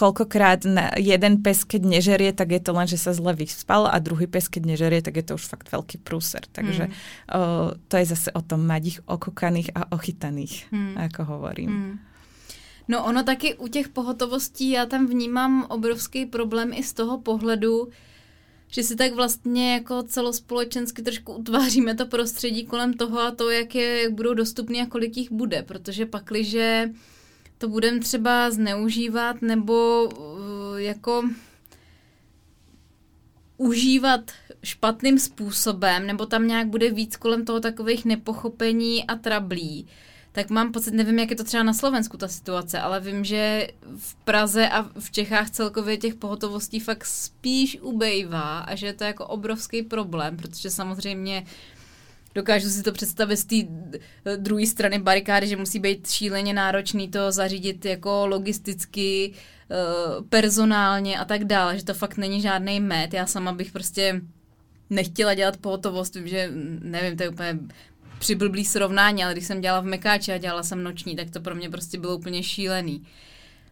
koľkokrát na jeden pes, keď nežerie, tak je to len, že sa zle vyspal a druhý pes, keď nežerie, tak je to už fakt veľký prúser. Takže mm. o, to je zase o tom mať ich okokaných a ochytaných, mm. ako hovorím. Mm. No ono taky u těch pohotovostí já tam vnímám obrovský problém i z toho pohledu, že si tak vlastně jako celospolečensky trošku utváříme to prostředí kolem toho a to, jak, je, jak budou dostupné a kolik jich bude, protože pakliže že to budeme třeba zneužívat nebo uh, jako užívat špatným způsobem, nebo tam nějak bude víc kolem toho takových nepochopení a trablí, tak mám pocit, nevím, jak je to třeba na Slovensku ta situace, ale vím, že v Praze a v Čechách celkově těch pohotovostí fakt spíš ubejvá a že je to jako obrovský problém, protože samozřejmě uh, dokážu si to představit z té eh, druhé strany barikády, že musí být šíleně náročný to zařídit jako logisticky, eh, personálně a tak dále, že to fakt není žádný met. Já sama bych prostě nechtěla dělat pohotovost, vím, že nevím, to je úplně přiblblý srovnání, ale když jsem dělala v Mekáči a dělala jsem noční, tak to pro mě prostě bylo úplně šílený.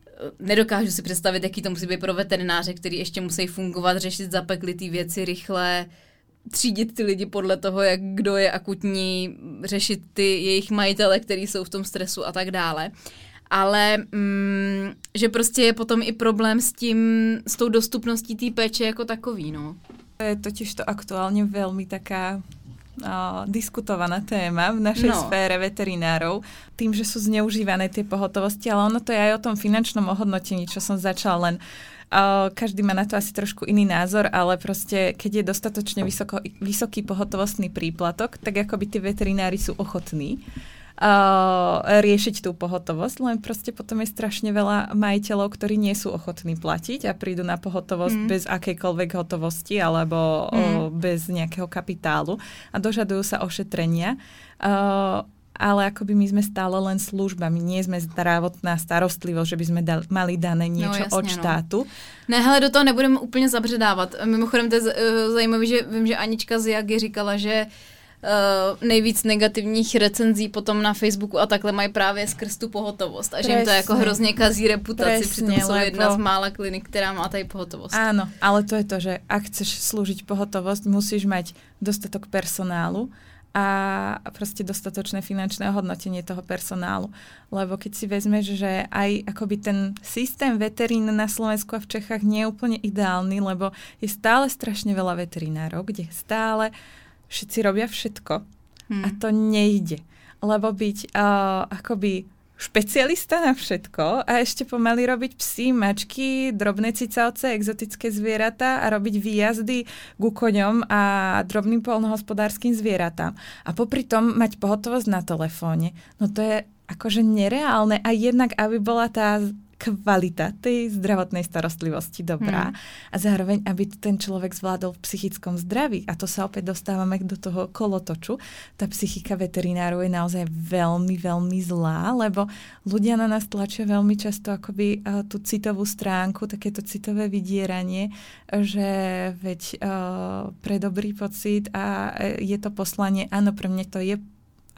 Eh, nedokážu si představit, jaký to musí být pro veterináře, který ještě musí fungovat, řešit zapeklitý věci rychle, uh, třídit ty lidi podle toho, jak kdo je akutní, řešit ty jejich majitele, který jsou v tom stresu a tak dále. Ale mm, že prostě je potom i problém s tím, s tou dostupností té péče jako takový, no. Je totiž to aktuálně velmi taká o, diskutovaná téma v našej no. sfére veterinárov, tým, že sú zneužívané tie pohotovosti, ale ono to je aj o tom finančnom ohodnotení, čo som začala len Uh, každý má na to asi trošku iný názor, ale proste, keď je dostatočne vysoko, vysoký pohotovostný príplatok, tak akoby tí veterinári sú ochotní uh, riešiť tú pohotovosť, len proste potom je strašne veľa majiteľov, ktorí nie sú ochotní platiť a prídu na pohotovosť mm. bez akejkoľvek hotovosti alebo mm. uh, bez nejakého kapitálu a dožadujú sa ošetrenia. Uh, ale akoby my sme stále len službami, nie sme zdravotná starostlivosť, že by sme dal, mali dané no, niečo no, jasně, od štátu. No. Ne, hele, do toho nebudeme úplně zabředávat. Mimochodem, to je uh, zajímavé, že vím, že Anička z Jagy říkala, že Uh, nejvíc negativních recenzí potom na Facebooku a takhle mají právě skrz tu pohotovost a že jim to jako hrozně kazí reputaci, Presne, přitom jsou jedna z mála klinik, která má tady pohotovost. Áno, ale to je to, že ak chceš slúžiť pohotovosť, musíš mať dostatok personálu a proste dostatočné finančné hodnotenie toho personálu. Lebo keď si vezmeš, že aj akoby ten systém veterín na Slovensku a v Čechách nie je úplne ideálny, lebo je stále strašne veľa veterinárov, kde stále všetci robia všetko hmm. a to nejde. Lebo byť uh, akoby špecialista na všetko a ešte pomaly robiť psy, mačky, drobné cicavce, exotické zvieratá a robiť výjazdy ku koňom a drobným polnohospodárským zvieratám. A popri tom mať pohotovosť na telefóne. No to je akože nereálne a jednak, aby bola tá kvalita tej zdravotnej starostlivosti dobrá hmm. a zároveň, aby ten človek zvládol v psychickom zdraví. A to sa opäť dostávame do toho kolotoču. Tá psychika veterinárov je naozaj veľmi, veľmi zlá, lebo ľudia na nás tlačia veľmi často akoby uh, tú citovú stránku, takéto citové vydieranie, že veď uh, pre dobrý pocit a je to poslanie, áno, pre mňa to je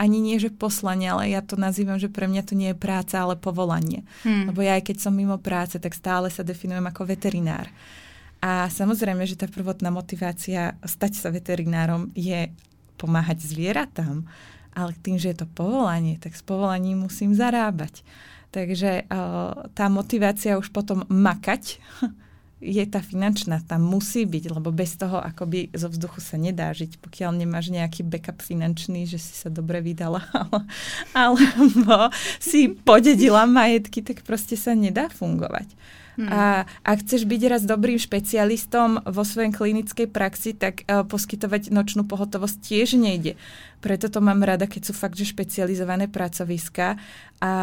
ani nie, že poslanie, ale ja to nazývam, že pre mňa to nie je práca, ale povolanie. Hmm. Lebo ja aj keď som mimo práce, tak stále sa definujem ako veterinár. A samozrejme, že tá prvotná motivácia stať sa veterinárom je pomáhať zvieratám, ale tým, že je to povolanie, tak s povolaním musím zarábať. Takže uh, tá motivácia už potom makať je tá finančná, tam musí byť, lebo bez toho akoby zo vzduchu sa nedá žiť, pokiaľ nemáš nejaký backup finančný, že si sa dobre vydala, alebo si podedila majetky, tak proste sa nedá fungovať. Hmm. A ak chceš byť raz dobrým špecialistom vo svojej klinickej praxi, tak uh, poskytovať nočnú pohotovosť tiež nejde. Preto to mám rada, keď sú fakt, že špecializované pracoviska a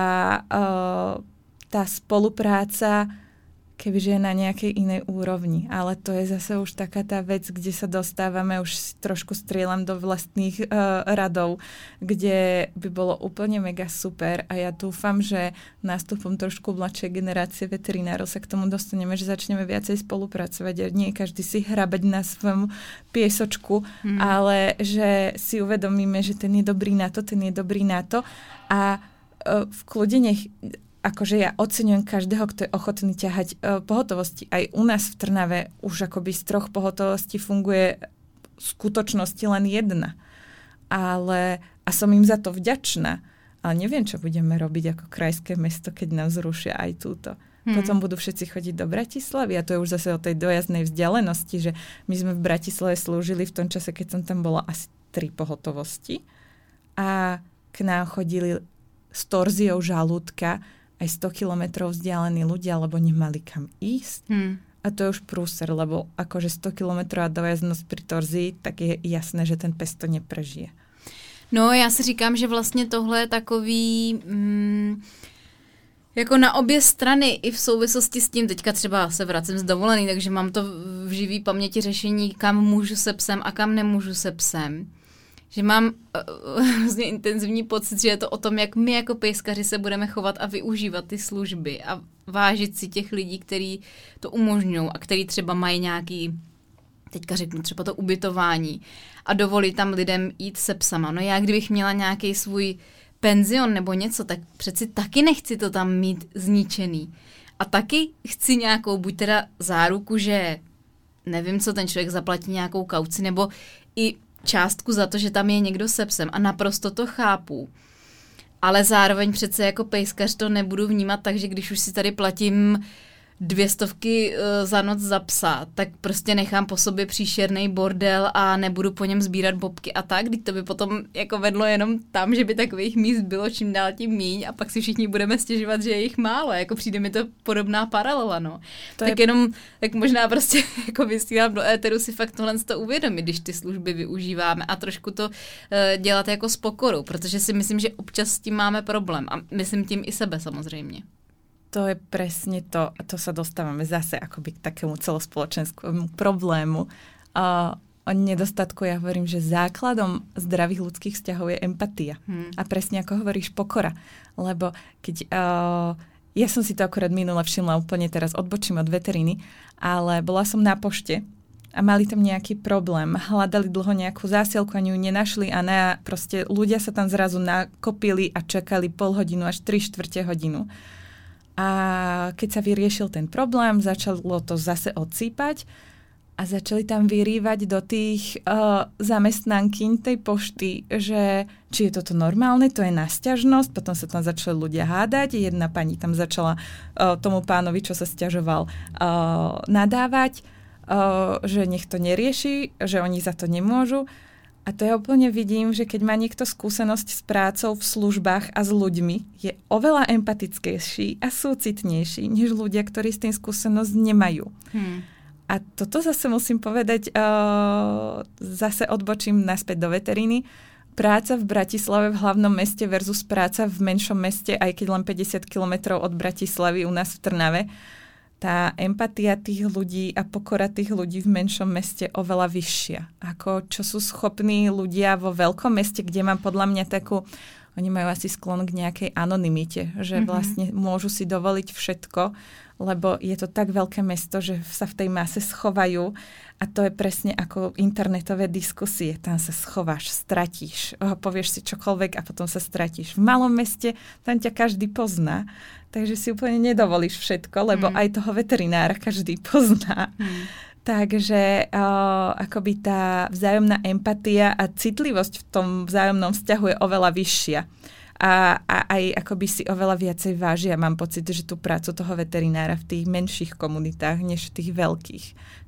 uh, tá spolupráca kebyže je na nejakej inej úrovni. Ale to je zase už taká tá vec, kde sa dostávame, už trošku strieľam do vlastných uh, radov, kde by bolo úplne mega super a ja dúfam, že nástupom trošku mladšej generácie veterinárov sa k tomu dostaneme, že začneme viacej spolupracovať nie každý si hrabať na svojom piesočku, hmm. ale že si uvedomíme, že ten je dobrý na to, ten je dobrý na to a uh, v kľude nech akože ja oceňujem každého, kto je ochotný ťahať uh, pohotovosti. Aj u nás v Trnave už akoby z troch pohotovostí funguje v skutočnosti len jedna. Ale, a som im za to vďačná. Ale neviem, čo budeme robiť ako krajské mesto, keď nám zrušia aj túto. Hmm. Potom budú všetci chodiť do Bratislavy a to je už zase o tej dojazdnej vzdialenosti, že my sme v Bratislave slúžili v tom čase, keď som tam bola asi tri pohotovosti a k nám chodili s torziou žalúdka aj 100 kilometrov vzdialení ľudia, lebo nemali kam ísť. Hmm. A to je už prúser, lebo akože 100 kilometrov a dojazdnosť pri torzii, tak je jasné, že ten pes to neprežije. No, já si říkám, že vlastně tohle je takový... Mm, jako na obě strany i v souvislosti s tím, teďka třeba se vracím z dovolený, takže mám to v živý paměti řešení, kam můžu se psem a kam nemůžu se psem že mám uh, vlastně intenzivní pocit, že je to o tom, jak my jako pejskaři se budeme chovat a využívat ty služby a vážit si těch lidí, kteří to umožňují a který třeba mají nějaký teďka řeknu třeba to ubytování a dovolí tam lidem jít se psama. No já kdybych měla nějaký svůj penzion nebo něco, tak přeci taky nechci to tam mít zničený. A taky chci nějakou buď teda záruku, že nevím, co ten člověk zaplatí nějakou kauci, nebo i částku za to, že tam je někdo se psem a naprosto to chápu. Ale zároveň přece jako pejskař to nebudu vnímat tak, že když už si tady platím dvě stovky uh, za noc za psa, tak prostě nechám po sobě příšerný bordel a nebudu po něm sbírat bobky a tak, když to by potom jako vedlo jenom tam, že by takových míst bylo čím dál tím míň a pak si všichni budeme stěžovat, že je jich málo, jako přijde mi to podobná paralela, no. To tak je... jenom, tak možná prostě jako vysílám do éteru si fakt tohle to uvědomit, když ty služby využíváme a trošku to uh, dělat jako s pokorou, protože si myslím, že občas s tím máme problém a myslím tím i sebe samozřejmě to je presne to, a to sa dostávame zase akoby k takému celospoločenskému problému. Uh, o nedostatku ja hovorím, že základom zdravých ľudských vzťahov je empatia. Hmm. A presne ako hovoríš, pokora. Lebo keď... Uh, ja som si to akorát minule všimla, úplne teraz odbočím od veteriny, ale bola som na pošte a mali tam nejaký problém. Hľadali dlho nejakú zásielku, ani ju nenašli a na, proste ľudia sa tam zrazu nakopili a čakali pol hodinu až 3 štvrte hodinu. A keď sa vyriešil ten problém, začalo to zase odsýpať a začali tam vyrývať do tých uh, zamestnankyň tej pošty, že či je toto normálne, to je nasťažnosť, potom sa tam začali ľudia hádať, jedna pani tam začala uh, tomu pánovi, čo sa stiažoval, uh, nadávať, uh, že nech to nerieši, že oni za to nemôžu. A to ja úplne vidím, že keď má niekto skúsenosť s prácou v službách a s ľuďmi, je oveľa empatickejší a súcitnejší, než ľudia, ktorí s tým skúsenosť nemajú. Hmm. A toto zase musím povedať, uh, zase odbočím naspäť do veteriny. práca v Bratislave v hlavnom meste versus práca v menšom meste, aj keď len 50 kilometrov od Bratislavy u nás v Trnave, tá empatia tých ľudí a pokora tých ľudí v menšom meste oveľa vyššia. Ako čo sú schopní ľudia vo veľkom meste, kde mám podľa mňa takú oni majú asi sklon k nejakej anonimite, že mm-hmm. vlastne môžu si dovoliť všetko, lebo je to tak veľké mesto, že sa v tej mase schovajú a to je presne ako internetové diskusie. Tam sa schováš, stratíš, povieš si čokoľvek a potom sa stratíš. V malom meste tam ťa každý pozná, takže si úplne nedovolíš všetko, lebo mm. aj toho veterinára každý pozná. Mm. Takže uh, akoby tá vzájomná empatia a citlivosť v tom vzájomnom vzťahu je oveľa vyššia. A, a aj akoby si oveľa viacej vážia. Mám pocit, že tú prácu toho veterinára v tých menších komunitách, než v tých veľkých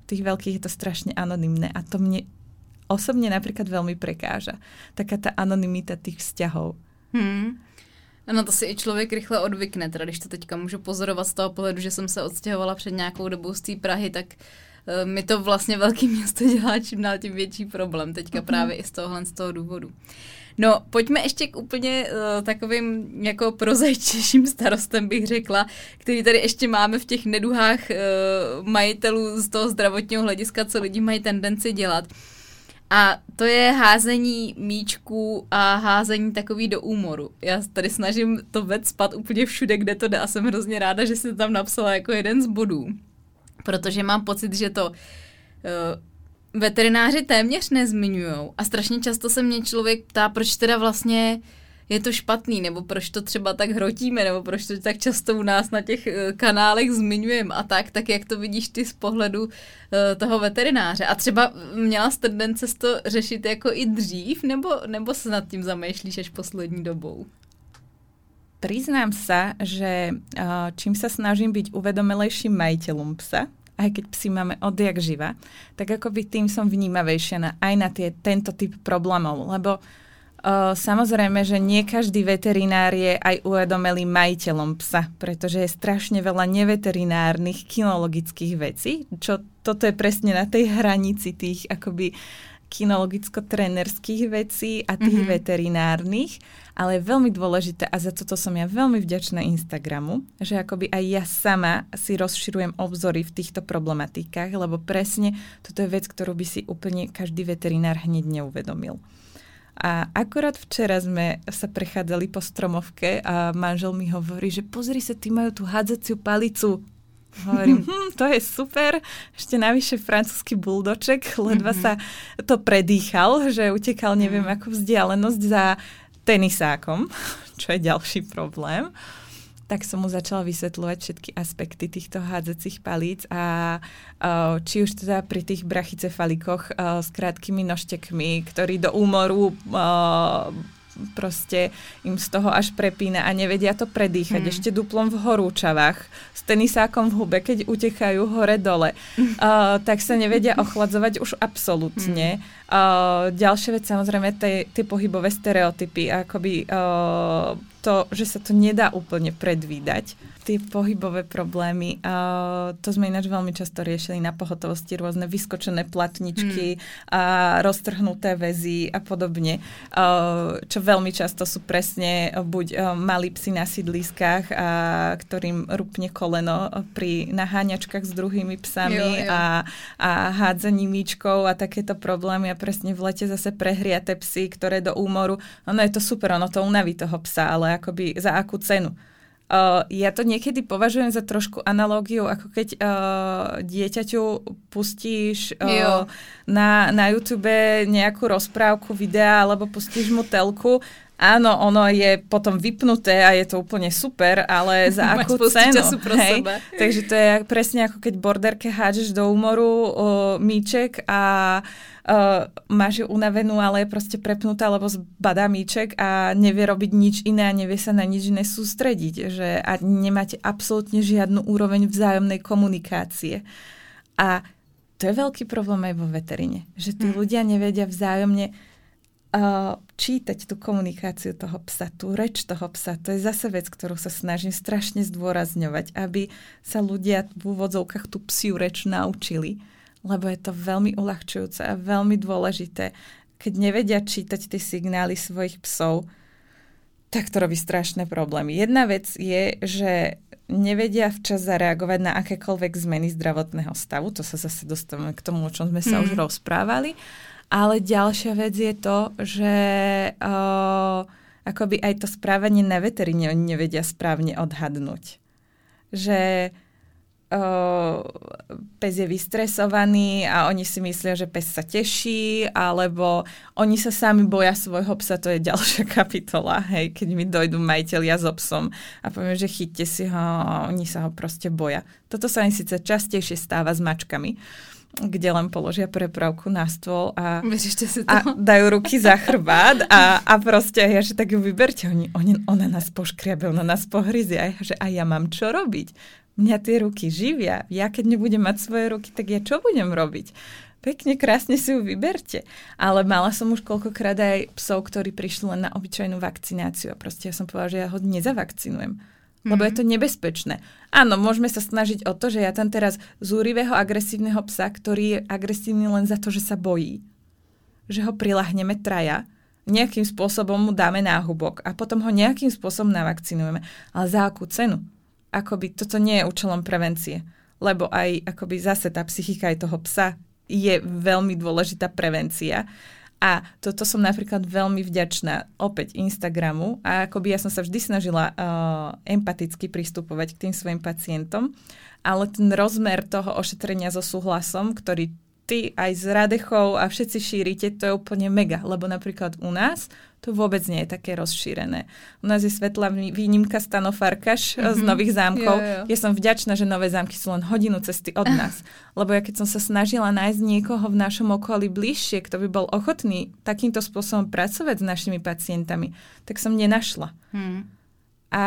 tých veľkých je to strašne anonymné a to mne osobne napríklad veľmi prekáža. Taká tá anonymita tých vzťahov. Hmm. No to si i člověk rychle odvykne, teda když to teďka můžu pozorovat z toho pohledu, že jsem se odstěhovala před nějakou dobou z té Prahy, tak uh, mi to vlastně velké město dělá čím dál tím větší problém, teďka mm-hmm. právě i z tohohle z toho důvodu. No, pojďme ještě k úplně uh, takovým jako prozajčějším starostem, bych řekla, který tady ještě máme v těch neduhách uh, majitelů z toho zdravotního hlediska, co lidi mají tendenci dělat. A to je házení míčků a házení takový do úmoru. Já tady snažím to spat úplně všude, kde to jde a jsem hrozně ráda, že jsi tam napsala jako jeden z bodů. Protože mám pocit, že to uh, veterináři téměř nezmiňují. A strašně často se mě člověk ptá, proč teda vlastně je to špatný, nebo proč to třeba tak hrotíme, nebo proč to tak často u nás na těch eh, kanálech zmiňujeme a tak, tak jak to vidíš ty z pohledu uh, toho veterináře. A třeba měla jsi tendence to řešit jako i dřív, nebo, nebo se nad tím zamýšlíš až poslední dobou? Priznám sa, že uh, čím sa snažím byť uvedomelejším majiteľom psa, aj keď psi máme odjak živa, tak akoby tým som vnímavejšia na, aj na tie, tento typ problémov, lebo uh, samozrejme, že nie každý veterinár je aj uvedomelý majiteľom psa, pretože je strašne veľa neveterinárnych kinologických vecí, čo toto je presne na tej hranici tých akoby kinologicko-trenerských vecí a tých mm-hmm. veterinárnych ale je veľmi dôležité a za toto som ja veľmi vďačná Instagramu, že akoby aj ja sama si rozširujem obzory v týchto problematikách, lebo presne toto je vec, ktorú by si úplne každý veterinár hneď neuvedomil. A akorát včera sme sa prechádzali po stromovke a manžel mi hovorí, že pozri sa, ty majú tú hádzaciu palicu. Hovorím, hm, to je super. Ešte navyše francúzsky buldoček, ledva mm-hmm. sa to predýchal, že utekal neviem ako vzdialenosť za tenisákom, čo je ďalší problém, tak som mu začala vysvetľovať všetky aspekty týchto hádzacích palíc a či už teda pri tých brachycefalikoch s krátkými nožtekmi, ktorí do úmoru proste im z toho až prepína a nevedia to predýchať. Hmm. Ešte duplom v horúčavách, s tenisákom v hube, keď utekajú hore-dole, uh, tak sa nevedia ochladzovať už absolútne. Hmm. Uh, ďalšia vec, samozrejme, tie pohybové stereotypy, akoby uh, to, že sa to nedá úplne predvídať tie pohybové problémy. Uh, to sme ináč veľmi často riešili na pohotovosti, rôzne vyskočené platničky hmm. a roztrhnuté väzy a podobne, uh, čo veľmi často sú presne buď uh, malí psi na sídliskách, a, ktorým rupne koleno pri naháňačkách s druhými psami jo, jo. A, a hádzaní míčkov a takéto problémy a presne v lete zase prehriate psy, ktoré do úmoru, ono je to super, ono to unaví toho psa, ale akoby za akú cenu. Uh, ja to niekedy považujem za trošku analógiu, ako keď uh, dieťaťu pustíš uh, na, na YouTube nejakú rozprávku, videa, alebo pustíš mu telku Áno, ono je potom vypnuté a je to úplne super, ale za akú cenu? Hej? Takže to je presne ako keď borderke hádžeš do úmoru o, míček a o, máš ju unavenú, ale je proste prepnutá, lebo zbadá míček a nevie robiť nič iné a nevie sa na nič iné sústrediť. Že, a nemáte absolútne žiadnu úroveň vzájomnej komunikácie. A to je veľký problém aj vo veterine. Že tí hmm. ľudia nevedia vzájomne uh, čítať tú komunikáciu toho psa, tú reč toho psa. To je zase vec, ktorú sa snažím strašne zdôrazňovať, aby sa ľudia v úvodzovkách tú psiu reč naučili, lebo je to veľmi uľahčujúce a veľmi dôležité. keď nevedia čítať tie signály svojich psov, tak to robí strašné problémy. Jedna vec je, že nevedia včas zareagovať na akékoľvek zmeny zdravotného stavu. To sa zase dostávame k tomu, o čom sme sa mm. už rozprávali. Ale ďalšia vec je to, že uh, akoby aj to správanie na veteríne oni nevedia správne odhadnúť. Že pes je vystresovaný a oni si myslia, že pes sa teší, alebo oni sa sami boja svojho psa, to je ďalšia kapitola, hej, keď mi dojdú majiteľia so psom a poviem, že chyťte si ho, oni sa ho proste boja. Toto sa im síce častejšie stáva s mačkami, kde len položia prepravku na stôl a, si to. a dajú ruky za chrbát a, a proste ja, že tak ju vyberte, oni, oni, ona nás poškriabe, ona nás pohryzie a ja, že a ja mám čo robiť mňa tie ruky živia. Ja keď nebudem mať svoje ruky, tak ja čo budem robiť? Pekne, krásne si ju vyberte. Ale mala som už koľkokrát aj psov, ktorí prišli len na obyčajnú vakcináciu. A proste ja som povedala, že ja ho nezavakcinujem. Lebo je to nebezpečné. Áno, môžeme sa snažiť o to, že ja tam teraz zúrivého agresívneho psa, ktorý je agresívny len za to, že sa bojí, že ho prilahneme traja, nejakým spôsobom mu dáme náhubok a potom ho nejakým spôsobom navakcinujeme. Ale za akú cenu? akoby toto nie je účelom prevencie. Lebo aj akoby zase tá psychika aj toho psa je veľmi dôležitá prevencia. A toto som napríklad veľmi vďačná opäť Instagramu a akoby ja som sa vždy snažila uh, empaticky pristupovať k tým svojim pacientom, ale ten rozmer toho ošetrenia so súhlasom, ktorý ty aj z Radechov a všetci šírite, to je úplne mega, lebo napríklad u nás to vôbec nie je také rozšírené. U nás je svetlá výnimka Stano Farkaš mm-hmm. z Nových zámkov. Jo, jo. Ja som vďačná, že Nové zámky sú len hodinu cesty od nás. lebo ja keď som sa snažila nájsť niekoho v našom okolí bližšie, kto by bol ochotný takýmto spôsobom pracovať s našimi pacientami, tak som nenašla. Mm. A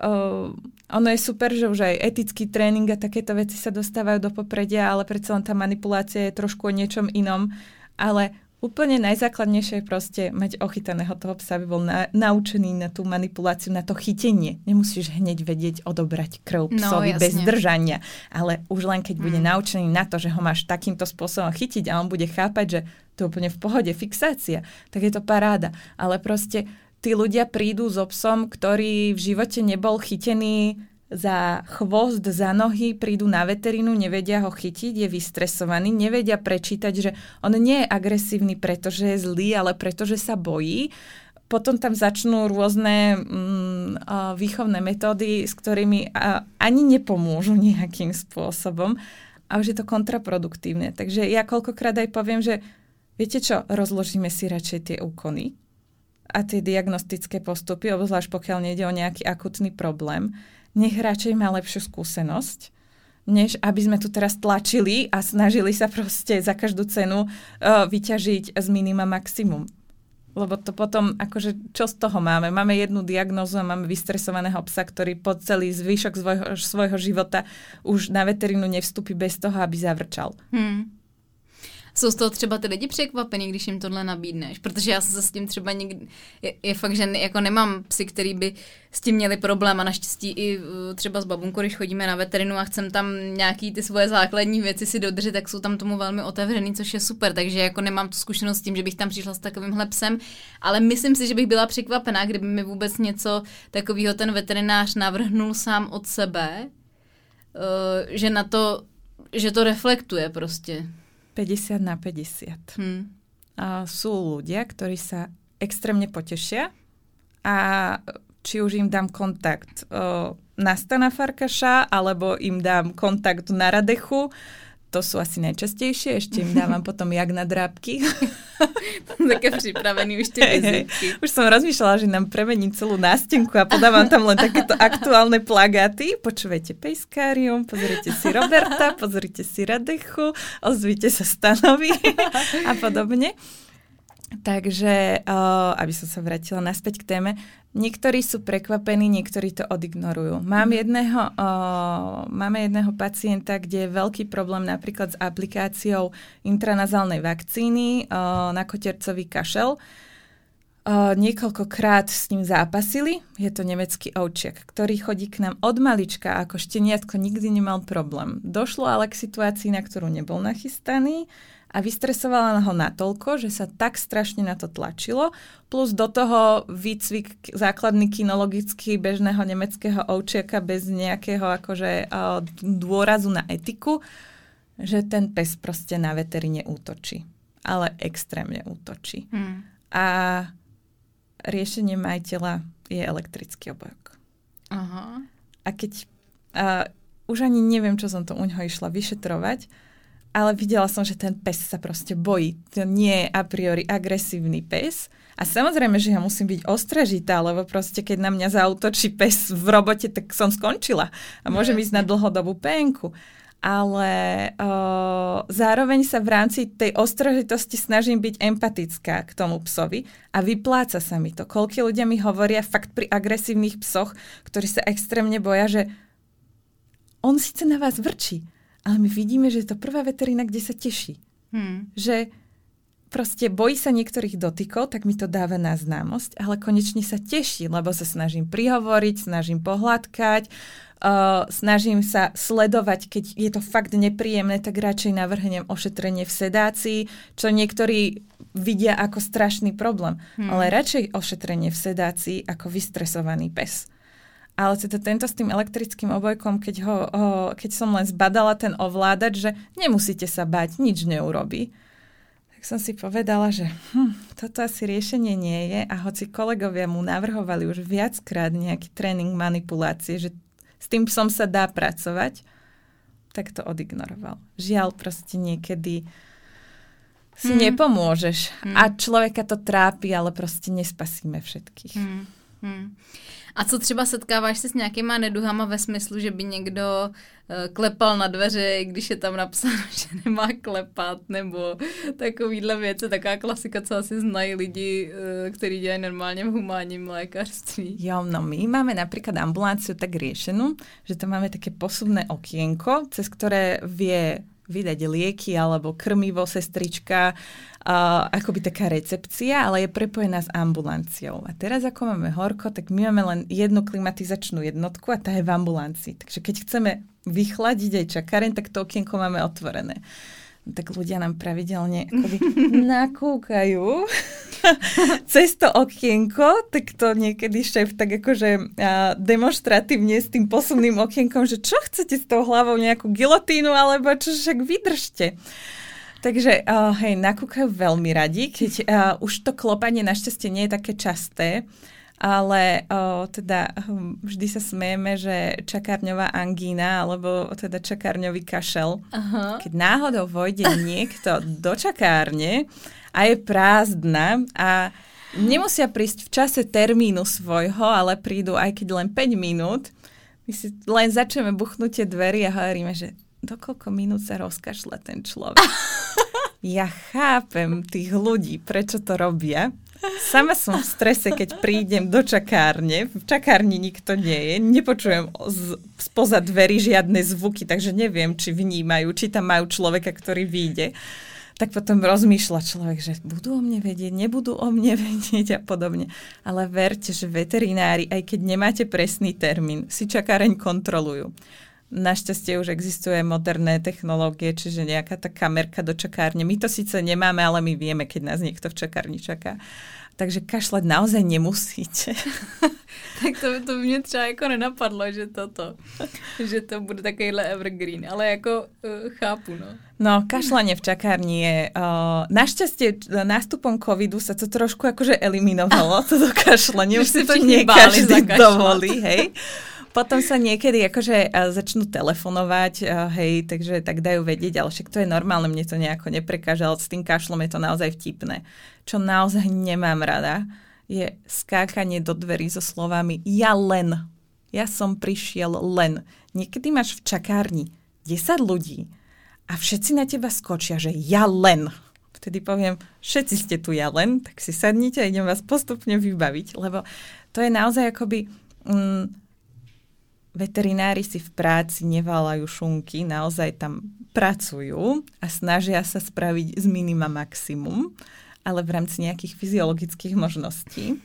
uh, ono je super, že už aj etický tréning a takéto veci sa dostávajú do popredia, ale predsa len tá manipulácia je trošku o niečom inom. Ale úplne najzákladnejšie je proste mať ochytaného toho psa, aby bol na, naučený na tú manipuláciu, na to chytenie. Nemusíš hneď vedieť odobrať krv no, psovi no, bez držania, ale už len keď mm. bude naučený na to, že ho máš takýmto spôsobom chytiť a on bude chápať, že to je úplne v pohode, fixácia, tak je to paráda. Ale proste tí ľudia prídu so psom, ktorý v živote nebol chytený za chvost, za nohy, prídu na veterínu, nevedia ho chytiť, je vystresovaný, nevedia prečítať, že on nie je agresívny, pretože je zlý, ale pretože sa bojí. Potom tam začnú rôzne mm, výchovné metódy, s ktorými ani nepomôžu nejakým spôsobom a už je to kontraproduktívne. Takže ja koľkokrát aj poviem, že viete čo, rozložíme si radšej tie úkony, a tie diagnostické postupy, obzvlášť pokiaľ nejde o nejaký akutný problém, nech radšej má lepšiu skúsenosť, než aby sme tu teraz tlačili a snažili sa proste za každú cenu uh, vyťažiť z minima maximum. Lebo to potom, akože, čo z toho máme? Máme jednu diagnózu a máme vystresovaného psa, ktorý po celý zvyšok svojho, svojho života už na veterínu nevstúpi bez toho, aby zavrčal. Hmm. Jsou z toho třeba ty lidi překvapení, když jim tohle nabídneš? Protože já se s tím třeba někdy, je, je fakt, že ne, jako nemám psy, který by s tím měli problém a naštěstí i uh, třeba s babunkou, když chodíme na veterinu a chcem tam nějaký ty svoje základní věci si dodržet, tak jsou tam tomu velmi otevřený, což je super, takže jako nemám tu zkušenost s tím, že bych tam přišla s takovým psem, ale myslím si, že bych byla překvapená, kdyby mi vůbec něco takového ten veterinář navrhnul sám od sebe, uh, že na to, že to reflektuje prostě. 50 na 50. Hmm. A sú ľudia, ktorí sa extrémne potešia a či už im dám kontakt uh, na Stana Farkaša, alebo im dám kontakt na Radechu, to sú asi najčastejšie, ešte im dávam potom jak na drábky. Také pripravený už tie vizitky. Už som rozmýšľala, že nám premením celú nástenku a podávam tam len takéto aktuálne plagáty. Počúvajte Pejskárium, pozrite si Roberta, pozrite si Radechu, ozvite sa Stanovi a podobne. Takže, uh, aby som sa vrátila naspäť k téme, niektorí sú prekvapení, niektorí to odignorujú. Mám mhm. jedného, uh, máme jedného pacienta, kde je veľký problém napríklad s aplikáciou intranazálnej vakcíny uh, na kotercový kašel. Uh, niekoľkokrát s ním zápasili. Je to nemecký ovčiak, ktorý chodí k nám od malička ako šteniatko nikdy nemal problém. Došlo ale k situácii, na ktorú nebol nachystaný a vystresovala ho natoľko, že sa tak strašne na to tlačilo, plus do toho výcvik základný kinologický bežného nemeckého ovčiaka bez nejakého akože dôrazu na etiku, že ten pes proste na veterine útočí. Ale extrémne útočí. Hmm. A riešenie majiteľa je elektrický obojok. Aha. A keď... A, už ani neviem, čo som to u neho išla vyšetrovať, ale videla som, že ten pes sa proste bojí. To nie je a priori agresívny pes. A samozrejme, že ja musím byť ostražitá, lebo proste keď na mňa zautočí pes v robote, tak som skončila. A môžem ísť na dlhodobú penku. Ale o, zároveň sa v rámci tej ostražitosti snažím byť empatická k tomu psovi a vypláca sa mi to. Koľko ľudia mi hovoria fakt pri agresívnych psoch, ktorí sa extrémne boja, že on síce na vás vrčí, ale my vidíme, že je to prvá veterina, kde sa teší. Hmm. Že proste bojí sa niektorých dotykov, tak mi to dáva na známosť, ale konečne sa teší, lebo sa snažím prihovoriť, snažím pohľadkať, uh, snažím sa sledovať, keď je to fakt nepríjemné, tak radšej navrhnem ošetrenie v sedácii, čo niektorí vidia ako strašný problém. Hmm. Ale radšej ošetrenie v sedácii ako vystresovaný pes. Ale teda tento s tým elektrickým obojkom, keď, ho, ho, keď som len zbadala ten ovládač, že nemusíte sa bať, nič neurobí, tak som si povedala, že hm, toto asi riešenie nie je a hoci kolegovia mu navrhovali už viackrát nejaký tréning manipulácie, že s tým psom sa dá pracovať, tak to odignoroval. Žiaľ, proste niekedy si hmm. nepomôžeš hmm. a človeka to trápi, ale proste nespasíme všetkých. Hmm. Hmm. A co třeba setkáváš se s nějakýma neduhama ve smyslu, že by někdo uh, klepal na dveře, když je tam napsáno, že nemá klepat, nebo takovýhle věci, taková klasika, co asi znají lidi, uh, ktorí dělají normálně v humánním lékařství. Jo, no my máme napríklad ambulanciu tak riešenú, že tam máme také posuvné okienko, cez ktoré vie vydať lieky alebo krmivo sestrička, uh, akoby taká recepcia, ale je prepojená s ambulanciou. A teraz ako máme horko, tak my máme len jednu klimatizačnú jednotku a tá je v ambulancii. Takže keď chceme vychladiť aj čakaren, tak to okienko máme otvorené tak ľudia nám pravidelne akoby nakúkajú cez to okienko, tak to niekedy šéf tak akože a, demonstratívne s tým posunným okienkom, že čo chcete s tou hlavou, nejakú gilotínu, alebo čo však vydržte. Takže uh, hej, nakúkajú veľmi radi, keď uh, už to klopanie našťastie nie je také časté, ale o, teda hm, vždy sa smejeme, že čakárňová angína alebo teda čakárňový kašel. Aha. Keď náhodou vojde niekto do čakárne a je prázdna a nemusia prísť v čase termínu svojho, ale prídu aj keď len 5 minút, my si len začneme buchnutie dverí a hovoríme, že dokoľko minút sa rozkašle ten človek. ja chápem tých ľudí, prečo to robia, Sama som v strese, keď prídem do čakárne. V čakárni nikto nie je. Nepočujem z, spoza dverí žiadne zvuky, takže neviem, či vnímajú, či tam majú človeka, ktorý vyjde. Tak potom rozmýšľa človek, že budú o mne vedieť, nebudú o mne vedieť a podobne. Ale verte, že veterinári, aj keď nemáte presný termín, si čakáreň kontrolujú. Našťastie už existuje moderné technológie, čiže nejaká tá kamerka do čakárne. My to síce nemáme, ale my vieme, keď nás niekto v čakárni čaká. Takže kašľať naozaj nemusíte. tak to, to mě třeba jako nenapadlo, že toto, že to bude takovýhle evergreen, ale jako uh, chápu, no. No, kašľanie v čakárni je... Uh, našťastie nástupom covidu sa to trošku akože eliminovalo, toto kašľanie. Už si to nie každý dovolí, hej. Potom sa niekedy akože začnú telefonovať, hej, takže tak dajú vedieť, ale však to je normálne, mne to nejako neprekáža, ale s tým kašlom je to naozaj vtipné. Čo naozaj nemám rada, je skákanie do dverí so slovami ja len. Ja som prišiel len. Niekedy máš v čakárni 10 ľudí a všetci na teba skočia, že ja len. Vtedy poviem, všetci ste tu ja len, tak si sadnite a idem vás postupne vybaviť, lebo to je naozaj akoby... Mm, veterinári si v práci nevalajú šunky, naozaj tam pracujú a snažia sa spraviť z minima maximum, ale v rámci nejakých fyziologických možností.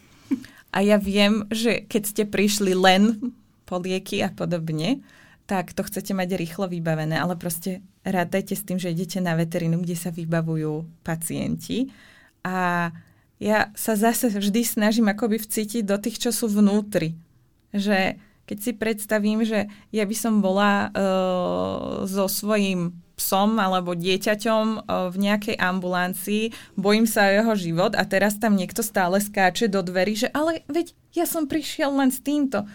A ja viem, že keď ste prišli len po lieky a podobne, tak to chcete mať rýchlo vybavené, ale proste rádajte s tým, že idete na veterínu, kde sa vybavujú pacienti a ja sa zase vždy snažím akoby vcítiť do tých, čo sú vnútri. Že keď si predstavím, že ja by som bola uh, so svojím psom alebo dieťaťom uh, v nejakej ambulancii, bojím sa o jeho život a teraz tam niekto stále skáče do dverí, že ale veď ja som prišiel len s týmto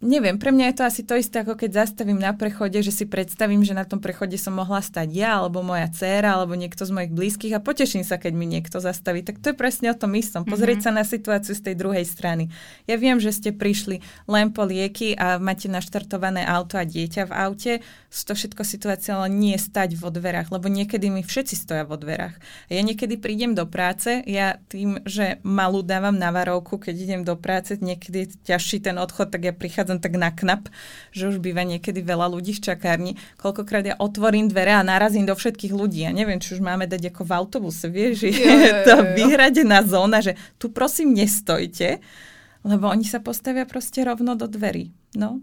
neviem, pre mňa je to asi to isté, ako keď zastavím na prechode, že si predstavím, že na tom prechode som mohla stať ja, alebo moja dcéra, alebo niekto z mojich blízkych a poteším sa, keď mi niekto zastaví. Tak to je presne o tom istom. Pozrieť mm-hmm. sa na situáciu z tej druhej strany. Ja viem, že ste prišli len po lieky a máte naštartované auto a dieťa v aute. To všetko situácie, ale nie stať vo dverách, lebo niekedy mi všetci stoja vo dverách. Ja niekedy prídem do práce, ja tým, že malú dávam na varovku, keď idem do práce, niekedy je ťažší ten odchod, tak ja prichádzam prichádzam tak na knap, že už býva niekedy veľa ľudí v čakárni. Koľkokrát ja otvorím dvere a narazím do všetkých ľudí. Ja neviem, či už máme dať ako v autobuse, vieš, že je to vyhradená zóna, že tu prosím nestojte, lebo oni sa postavia proste rovno do dverí. No,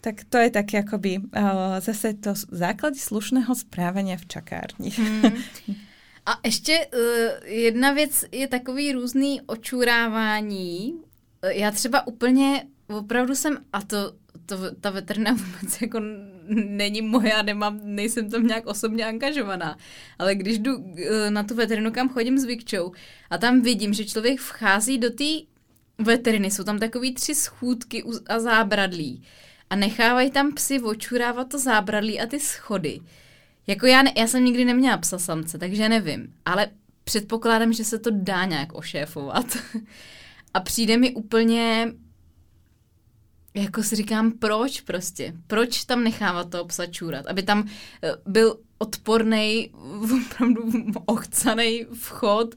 tak to je také akoby uh, zase to základy slušného správania v čakárni. Hmm. A ještě uh, jedna věc je takový různý očurávání. Já třeba úplně opravdu jsem, a to, to ta veterina vůbec jako není moje, nemám, nejsem tam nějak osobně angažovaná, ale když jdu eh, na tu veterinu, kam chodím s Vikčou a tam vidím, že člověk vchází do té veteriny, jsou tam takový tři schůdky a zábradlí a nechávají tam psy očurávat to zábradlí a ty schody. Jako já, ne, já jsem nikdy neměla psa samce, takže nevím, ale předpokládám, že se to dá nějak ošéfovat. A přijde mi úplně jako si říkám, proč prostě? Proč tam nechávat toho psa čůrat? Aby tam eh, byl odporný, opravdu ochcaný vchod,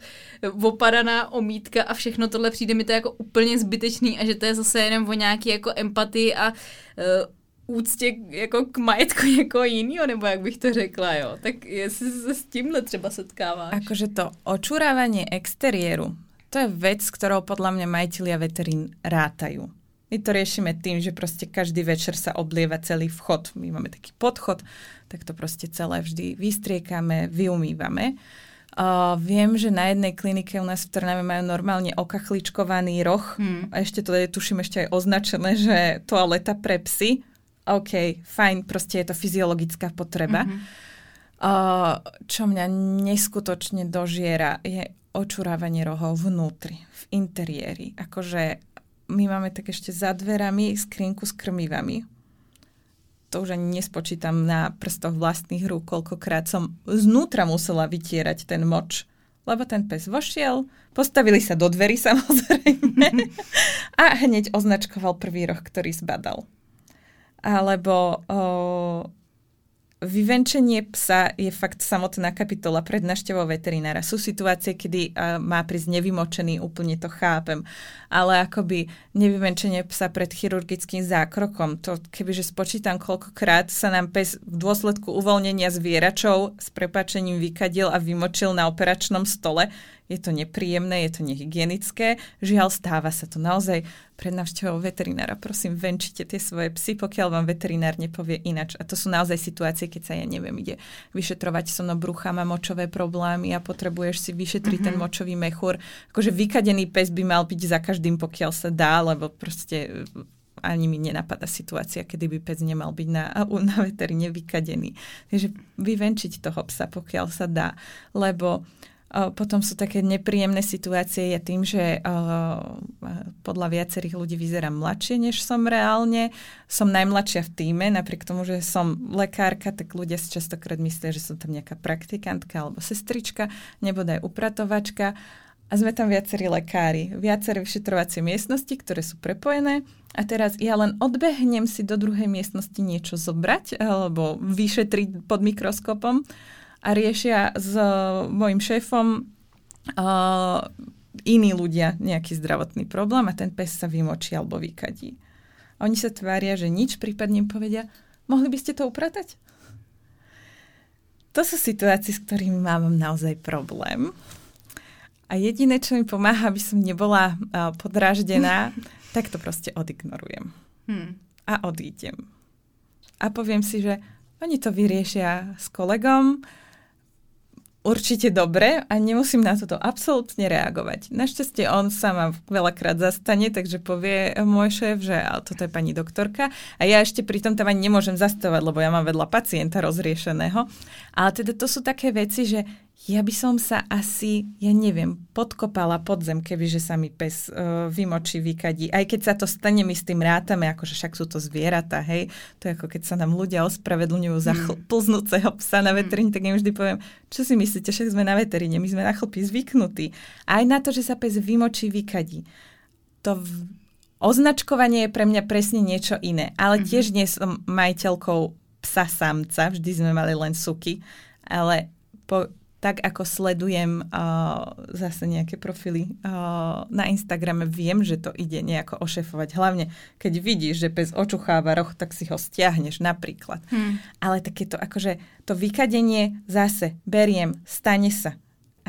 opadaná omítka a všechno tohle přijde mi to jako úplně zbytečný a že to je zase jenom o nějaký jako empatii a uh, úctě jako k majetku někoho jiného, nebo jak bych to řekla, jo. Tak jestli se s tímhle třeba setkáváš. Akože to očurávanie exteriéru, to je vec, ktorou podľa mňa majiteľia veterín rátajú. My to riešime tým, že proste každý večer sa oblieva celý vchod. My máme taký podchod, tak to proste celé vždy vystriekame, vyumývame. Uh, viem, že na jednej klinike u nás v Trnave majú normálne okachličkovaný roh hmm. a ešte to je, tuším, ešte aj označené, že toaleta pre psy. OK, fajn, proste je to fyziologická potreba. Mm-hmm. Uh, čo mňa neskutočne dožiera, je očurávanie rohov vnútri, v interiéri. Akože my máme tak ešte za dverami skrinku s krmivami. To už ani nespočítam na prstoch vlastných rúk, koľkokrát som znútra musela vytierať ten moč. Lebo ten pes vošiel, postavili sa do dverí samozrejme a hneď označkoval prvý roh, ktorý zbadal. Alebo o, Vyvenčenie psa je fakt samotná kapitola pred našťovou veterinára. Sú situácie, kedy má prísť nevymočený, úplne to chápem, ale akoby nevyvenčenie psa pred chirurgickým zákrokom, to kebyže spočítam, koľkokrát sa nám pes v dôsledku uvoľnenia zvieračov s prepačením vykadil a vymočil na operačnom stole, je to nepríjemné, je to nehygienické. Žiaľ, stáva sa to naozaj pred návštevou veterinára. Prosím, venčite tie svoje psy, pokiaľ vám veterinár nepovie inač. A to sú naozaj situácie, keď sa, ja neviem, ide vyšetrovať sono brucha, má močové problémy a potrebuješ si vyšetriť mm-hmm. ten močový mechúr. Akože vykadený pes by mal byť za každým, pokiaľ sa dá, lebo proste ani mi nenapadá situácia, kedy by pes nemal byť na, na veterine vykadený. Takže vyvenčiť toho psa, pokiaľ sa dá. Lebo potom sú také nepríjemné situácie ja tým, že podľa viacerých ľudí vyzerám mladšie, než som reálne. Som najmladšia v týme, napriek tomu, že som lekárka, tak ľudia si častokrát myslia, že som tam nejaká praktikantka alebo sestrička, aj upratovačka. A sme tam viacerí lekári, viaceré vyšetrovacie miestnosti, ktoré sú prepojené. A teraz ja len odbehnem si do druhej miestnosti niečo zobrať alebo vyšetriť pod mikroskopom a riešia s mojim šéfom uh, iní ľudia nejaký zdravotný problém a ten pes sa vymočí alebo vykadí. A oni sa tvária, že nič, prípadne povedia, mohli by ste to upratať? To sú situácie, s ktorými mám naozaj problém. A jediné, čo mi pomáha, aby som nebola uh, podráždená, tak to proste odignorujem. Hmm. A odídem. a poviem si, že oni to vyriešia s kolegom, určite dobre a nemusím na toto absolútne reagovať. Našťastie on sa ma veľakrát zastane, takže povie môj šéf, že ale toto je pani doktorka a ja ešte pri tom tam ani nemôžem zastavať, lebo ja mám vedľa pacienta rozriešeného. Ale teda to sú také veci, že ja by som sa asi, ja neviem, podkopala pod zem, kebyže sa mi pes uh, vymočí, vykadí. Aj keď sa to stane, my s tým rátame, akože však sú to zvieratá, hej. To je ako keď sa nám ľudia ospravedlňujú za chl- hmm. plznúceho psa na veteríne, tak im vždy poviem, čo si myslíte, však sme na veteríne, my sme na chlpy zvyknutí. Aj na to, že sa pes vymočí, vykadí. To v... označkovanie je pre mňa presne niečo iné. Ale mm-hmm. tiež nie som majiteľkou psa samca, vždy sme mali len suky, ale po, tak ako sledujem uh, zase nejaké profily uh, na Instagrame, viem, že to ide nejako ošefovať. Hlavne, keď vidíš, že pes očucháva roh, tak si ho stiahneš napríklad. Hmm. Ale takéto akože to vykadenie zase beriem, stane sa.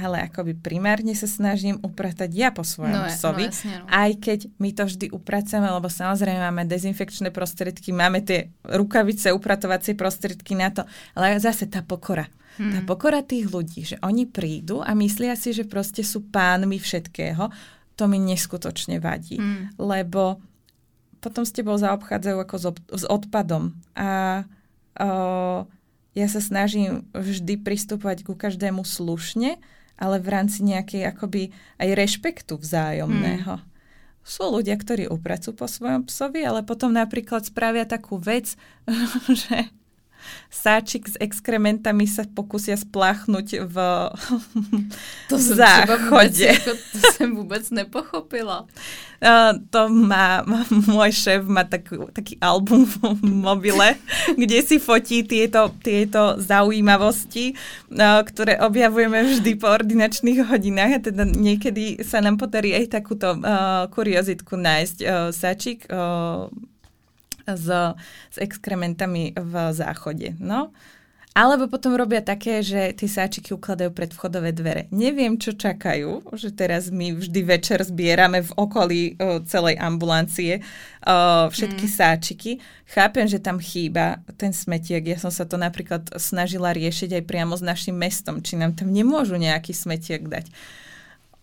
Ale akoby primárne sa snažím upratať ja po svojom no, psovi. No, jasne, no. Aj keď my to vždy upracujeme, lebo samozrejme máme dezinfekčné prostriedky, máme tie rukavice, upratovacie prostriedky na to. Ale zase tá pokora Hmm. Tá pokora tých ľudí, že oni prídu a myslia si, že proste sú pánmi všetkého, to mi neskutočne vadí. Hmm. Lebo potom s tebou zaobchádzajú ako s, ob- s odpadom. A o, ja sa snažím vždy pristupovať ku každému slušne, ale v rámci nejakej akoby aj rešpektu vzájomného. Hmm. Sú ľudia, ktorí upracujú po svojom psovi, ale potom napríklad spravia takú vec, že sáčik s exkrementami sa pokusia spláchnuť v to záchode. Vôbec, to som vôbec nepochopila. Uh, to má, môj šéf má tak, taký album v mobile, kde si fotí tieto, tieto zaujímavosti, uh, ktoré objavujeme vždy po ordinačných hodinách a teda niekedy sa nám podarí aj takúto uh, kuriozitku nájsť. Uh, sačik uh, s, s exkrementami v záchode. No. Alebo potom robia také, že tie sáčiky ukladajú pred vchodové dvere. Neviem, čo čakajú, že teraz my vždy večer zbierame v okolí o, celej ambulancie o, všetky mm. sáčiky. Chápem, že tam chýba ten smetiek. Ja som sa to napríklad snažila riešiť aj priamo s našim mestom, či nám tam nemôžu nejaký smetiek dať.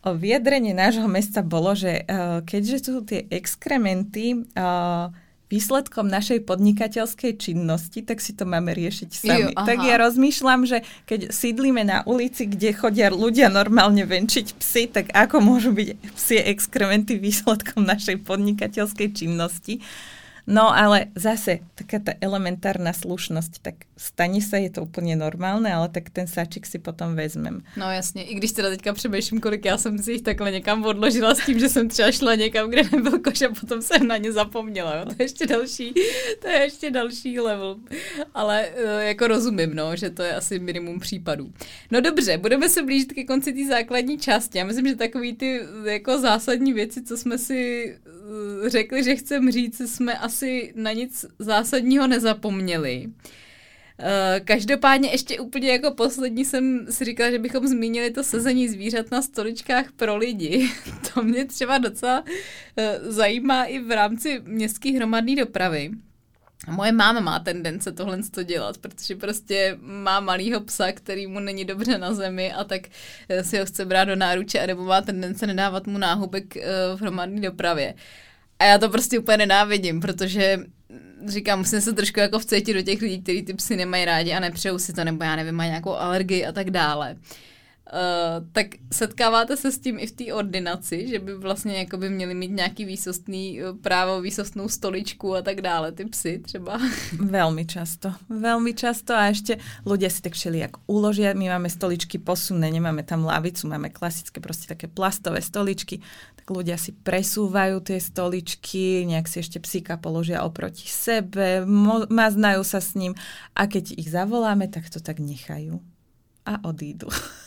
O, vyjadrenie nášho mesta bolo, že o, keďže sú tie exkrementy... O, výsledkom našej podnikateľskej činnosti, tak si to máme riešiť sami. Jo, tak ja rozmýšľam, že keď sídlíme na ulici, kde chodia ľudia normálne venčiť psy, tak ako môžu byť psie exkrementy výsledkom našej podnikateľskej činnosti? No ale zase, taká tá elementárna slušnosť, tak stane sa, je to úplne normálne, ale tak ten sáčik si potom vezmem. No jasně, i když teda teďka přemýšlím, kolik já jsem si jich takhle někam odložila s tím, že jsem třeba šla někam, kde nebyl koš a potom jsem na ně zapomněla. Jo? To je ještě další, to je ještě další level. Ale uh, jako rozumím, no, že to je asi minimum případů. No dobře, budeme se blížit ke konci té základní části. Já myslím, že takový ty jako zásadní věci, co jsme si uh, řekli, že chcem říct, jsme asi na nic zásadního nezapomněli. Eh, každopádně ještě úplně jako poslední jsem si říkala, že bychom zmínili to sezení zvířat na stoličkách pro lidi. to mě třeba docela eh, zajímá i v rámci městské hromadné dopravy. Moje máma má tendence tohle to dělat, protože prostě má malýho psa, který mu není dobře na zemi a tak eh, si ho chce brát do náruče a nebo má tendence nedávat mu náhubek v hromadné dopravě. A já to prostě úplně nenávidím, protože říkám, musím se trošku jako vcítit do těch lidí, kteří ty psy nemají rádi a nepřejou si to, nebo já nevím, mají nějakou alergii a tak dále. Uh, tak setkáváte se s tím i v té ordinaci, že by vlastně jako by měli mít nějaký výsostný eh, právo, výsostnou stoličku a tak dále, ty psy třeba? Velmi často, velmi často a ešte ľudia si tak jak uložia, my máme stoličky posunné, nemáme tam lavicu, máme klasické prostě také plastové stoličky, ľudia si presúvajú tie stoličky, nejak si ešte psíka položia oproti sebe, maznajú sa s ním a keď ich zavoláme, tak to tak nechajú a odídu.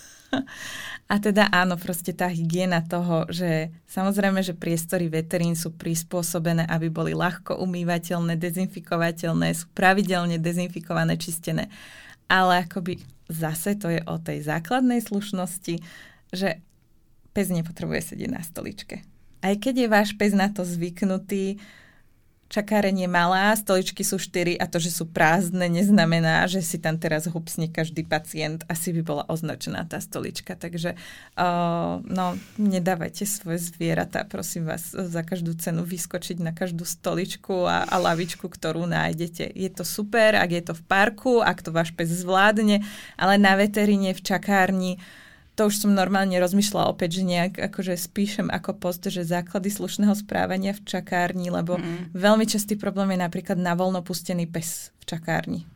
A teda áno, proste tá hygiena toho, že samozrejme, že priestory veterín sú prispôsobené, aby boli ľahko umývateľné, dezinfikovateľné, sú pravidelne dezinfikované, čistené. Ale akoby zase to je o tej základnej slušnosti, že pes nepotrebuje sedieť na stoličke. Aj keď je váš pes na to zvyknutý, čakáreň je malá, stoličky sú 4 a to, že sú prázdne, neznamená, že si tam teraz hupsne každý pacient. Asi by bola označená tá stolička. Takže uh, no, nedávajte svoje zvieratá, prosím vás, za každú cenu vyskočiť na každú stoličku a, a lavičku, ktorú nájdete. Je to super, ak je to v parku, ak to váš pes zvládne, ale na veteríne v čakárni to už som normálne rozmýšľala opäť, že nejak akože spíšem ako post, že základy slušného správania v čakárni, lebo mm. veľmi častý problém je napríklad na voľno pustený pes v čakárni.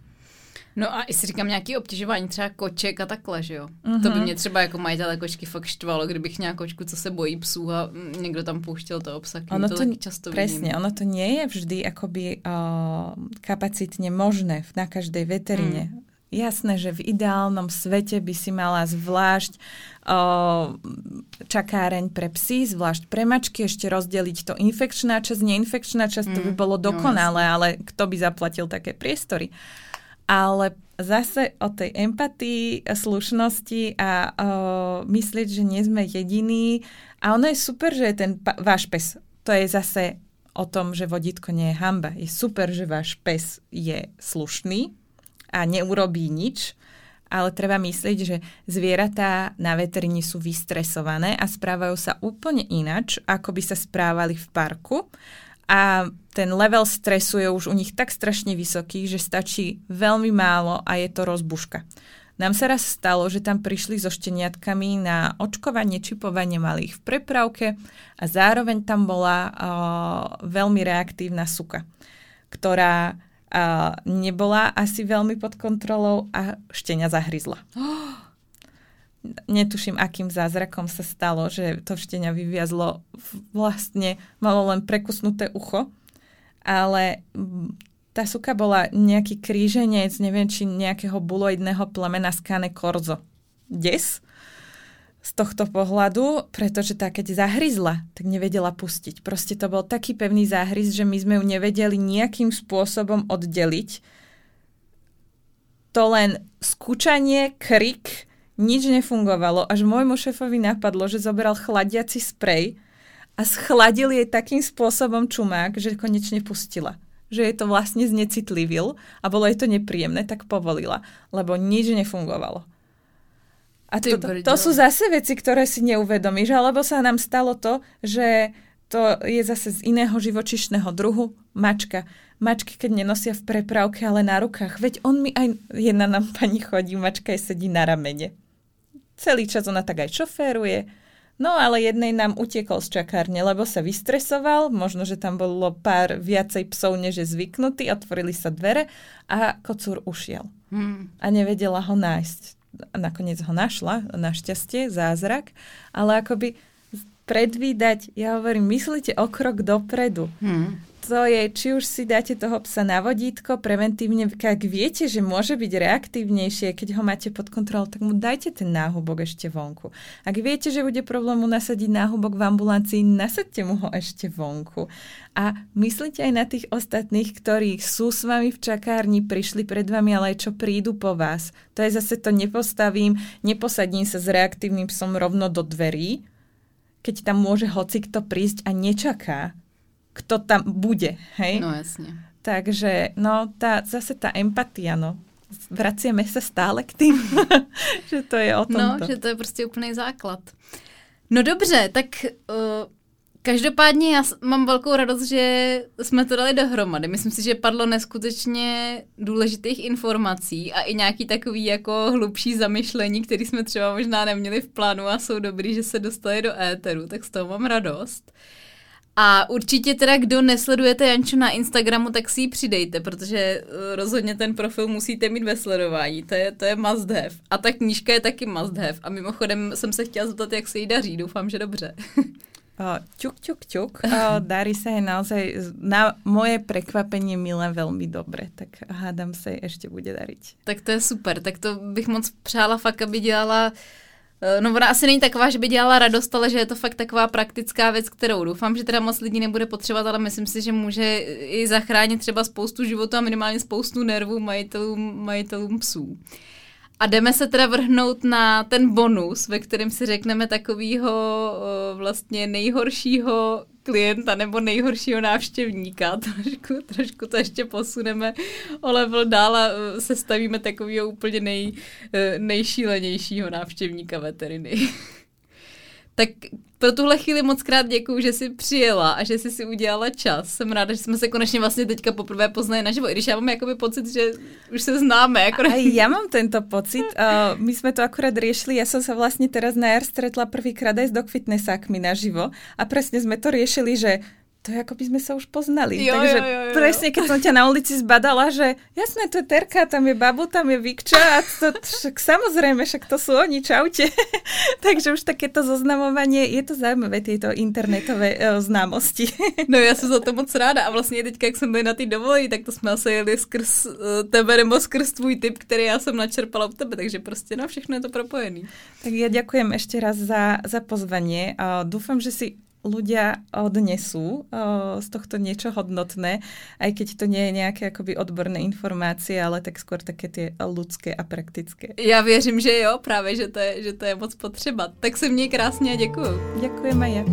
No a si říkám nějaký obtěžování třeba koček a takhle, že jo? Mm-hmm. To by mě třeba jako majitele kočky fakt štvalo, kdybych měla kočku, co se bojí psů a někdo tam pouštěl to obsah. Ono to, to často presne, vidím. ono to nie je vždy akoby uh, kapacitne možné na každej veterine. Mm. Jasné, že v ideálnom svete by si mala zvlášť o, čakáreň pre psy, zvlášť pre mačky, ešte rozdeliť to infekčná časť, neinfekčná časť, mm, to by mm, bolo no, dokonalé, no, ale kto by zaplatil také priestory. Ale zase o tej empatii, slušnosti a o, myslieť, že nie sme jediní. A ono je super, že je ten pa- váš pes. To je zase o tom, že vodítko nie je hamba. Je super, že váš pes je slušný, a neurobí nič, ale treba myslieť, že zvieratá na veterini sú vystresované a správajú sa úplne inač, ako by sa správali v parku. A ten level stresu je už u nich tak strašne vysoký, že stačí veľmi málo a je to rozbuška. Nám sa raz stalo, že tam prišli so šteniatkami na očkovanie, čipovanie malých v prepravke a zároveň tam bola o, veľmi reaktívna suka, ktorá a nebola asi veľmi pod kontrolou a štenia zahryzla. Netuším, akým zázrakom sa stalo, že to štenia vyviazlo vlastne, malo len prekusnuté ucho, ale tá suka bola nejaký kríženec, neviem, či nejakého buloidného plemena skane korzo. Des? Z tohto pohľadu, pretože tá keď zahryzla, tak nevedela pustiť. Proste to bol taký pevný záhryz, že my sme ju nevedeli nejakým spôsobom oddeliť. To len skúčanie, krik, nič nefungovalo. Až môjmu šéfovi napadlo, že zobral chladiaci sprej a schladil jej takým spôsobom čumák, že konečne pustila že je to vlastne znecitlivil a bolo jej to nepríjemné, tak povolila, lebo nič nefungovalo. A to, to, to sú zase veci, ktoré si neuvedomíš, alebo sa nám stalo to, že to je zase z iného živočišného druhu, mačka. Mačky, keď nenosia v prepravke, ale na rukách. Veď on mi aj, jedna nám pani chodí, mačka je sedí na ramene. Celý čas ona tak aj šoféruje. No ale jednej nám utiekol z čakárne, lebo sa vystresoval, možno, že tam bolo pár viacej psov, než je zvyknutý, otvorili sa dvere a kocúr ušiel. Hmm. A nevedela ho nájsť nakoniec ho našla, našťastie, zázrak, ale akoby predvídať, ja hovorím, myslíte o krok dopredu. Hmm to je, či už si dáte toho psa na vodítko preventívne, ak viete, že môže byť reaktívnejšie, keď ho máte pod kontrolou, tak mu dajte ten náhubok ešte vonku. Ak viete, že bude problém mu nasadiť náhubok v ambulancii, nasadte mu ho ešte vonku. A myslíte aj na tých ostatných, ktorí sú s vami v čakárni, prišli pred vami, ale aj čo prídu po vás. To je zase to nepostavím, neposadím sa s reaktívnym psom rovno do dverí, keď tam môže hoci kto prísť a nečaká kto tam bude, hej? No jasne. Takže, no, tá, zase tá empatia, no. Vracieme sa stále k tým, že to je o tom. No, že to je prostě úplný základ. No dobře, tak uh, každopádně já mám velkou radost, že jsme to dali dohromady. Myslím si, že padlo neskutečně důležitých informací a i nějaký takový jako hlubší zamyšlení, který jsme třeba možná neměli v plánu a jsou dobrý, že se dostali do éteru, tak z toho mám radost. Uh, a určitě teda, kdo nesledujete Janču na Instagramu, tak si ji přidejte, protože eh, rozhodně ten profil musíte mít ve sledování, to je, to je must have. A ta knížka je taky must have. A mimochodem jsem se chtěla zeptat, jak se jí daří, doufám, že dobře. Uh, ťuk, ťuk, ťuk. Uh, darí sa aj naozaj na moje prekvapenie milé veľmi dobre, tak hádam sa jej ešte bude dariť. Tak to je super, tak to bych moc přála fakt, aby dělala uh, Eh, no ona asi není taková, že by dělala radost, ale že je to fakt taková praktická věc, kterou doufám, že teda moc lidí nebude potřebovat, ale myslím si, že může i zachránit třeba spoustu životů a minimálně spoustu nervů majitelům, majitelům psů. A jdeme se teda vrhnout na ten bonus, ve kterém si řekneme takového eh, vlastně nejhoršího klienta nebo nejhoršího návštěvníka. Trošku, trošku to ještě posuneme o level dál a uh, sestavíme takového úplně nej, uh, nejšílenějšího návštěvníka veteriny. tak pro tuhle chvíli moc krát děkuju, že jsi přijela a že jsi si udělala čas. Jsem ráda, že jsme se konečně vlastně teďka poprvé poznali naživo, i když já mám jakoby pocit, že už se známe. Jako... A ja mám tento pocit. Uh, my jsme to akurát riešili, ja som sa vlastne teraz na jar stretla prvýkrát aj s dogfitnessákmi naživo a presne sme to riešili, že to je ako by sme sa už poznali. Jo, Takže jo, jo, jo. presne, keď som ťa na ulici zbadala, že jasné, to je Terka, tam je Babu, tam je Vikča a to, však samozrejme, však to sú oni, čaute. Takže už takéto zoznamovanie, je to zaujímavé, tieto internetové uh, známosti. no já jsem za to moc ráda a vlastně teďka, jak jsem byli na té dovolení, tak to jsme asi jeli skrz uh, tebe nebo skrz tvůj typ, který já jsem načerpala u tebe, takže prostě no, všechno je to propojený. Tak ja ďakujem ešte raz za, za pozvanie. Uh, dúfam, že si ľudia odnesú uh, z tohto niečo hodnotné, aj keď to nie je nejaké akoby odborné informácie, ale tak skôr také tie ľudské a praktické. Já věřím, že jo, právě, že to je, že to je moc potřeba. Tak se měj krásně a děkuju. Ďakujem aj ja.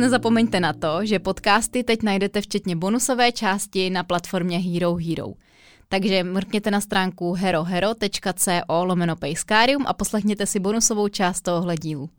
Nezapomeňte na to, že podcasty teď najdete včetně bonusové části na platformě Hero Hero. Takže mrkněte na stránku herohero.co lomeno a poslechněte si bonusovou část tohohle dílu.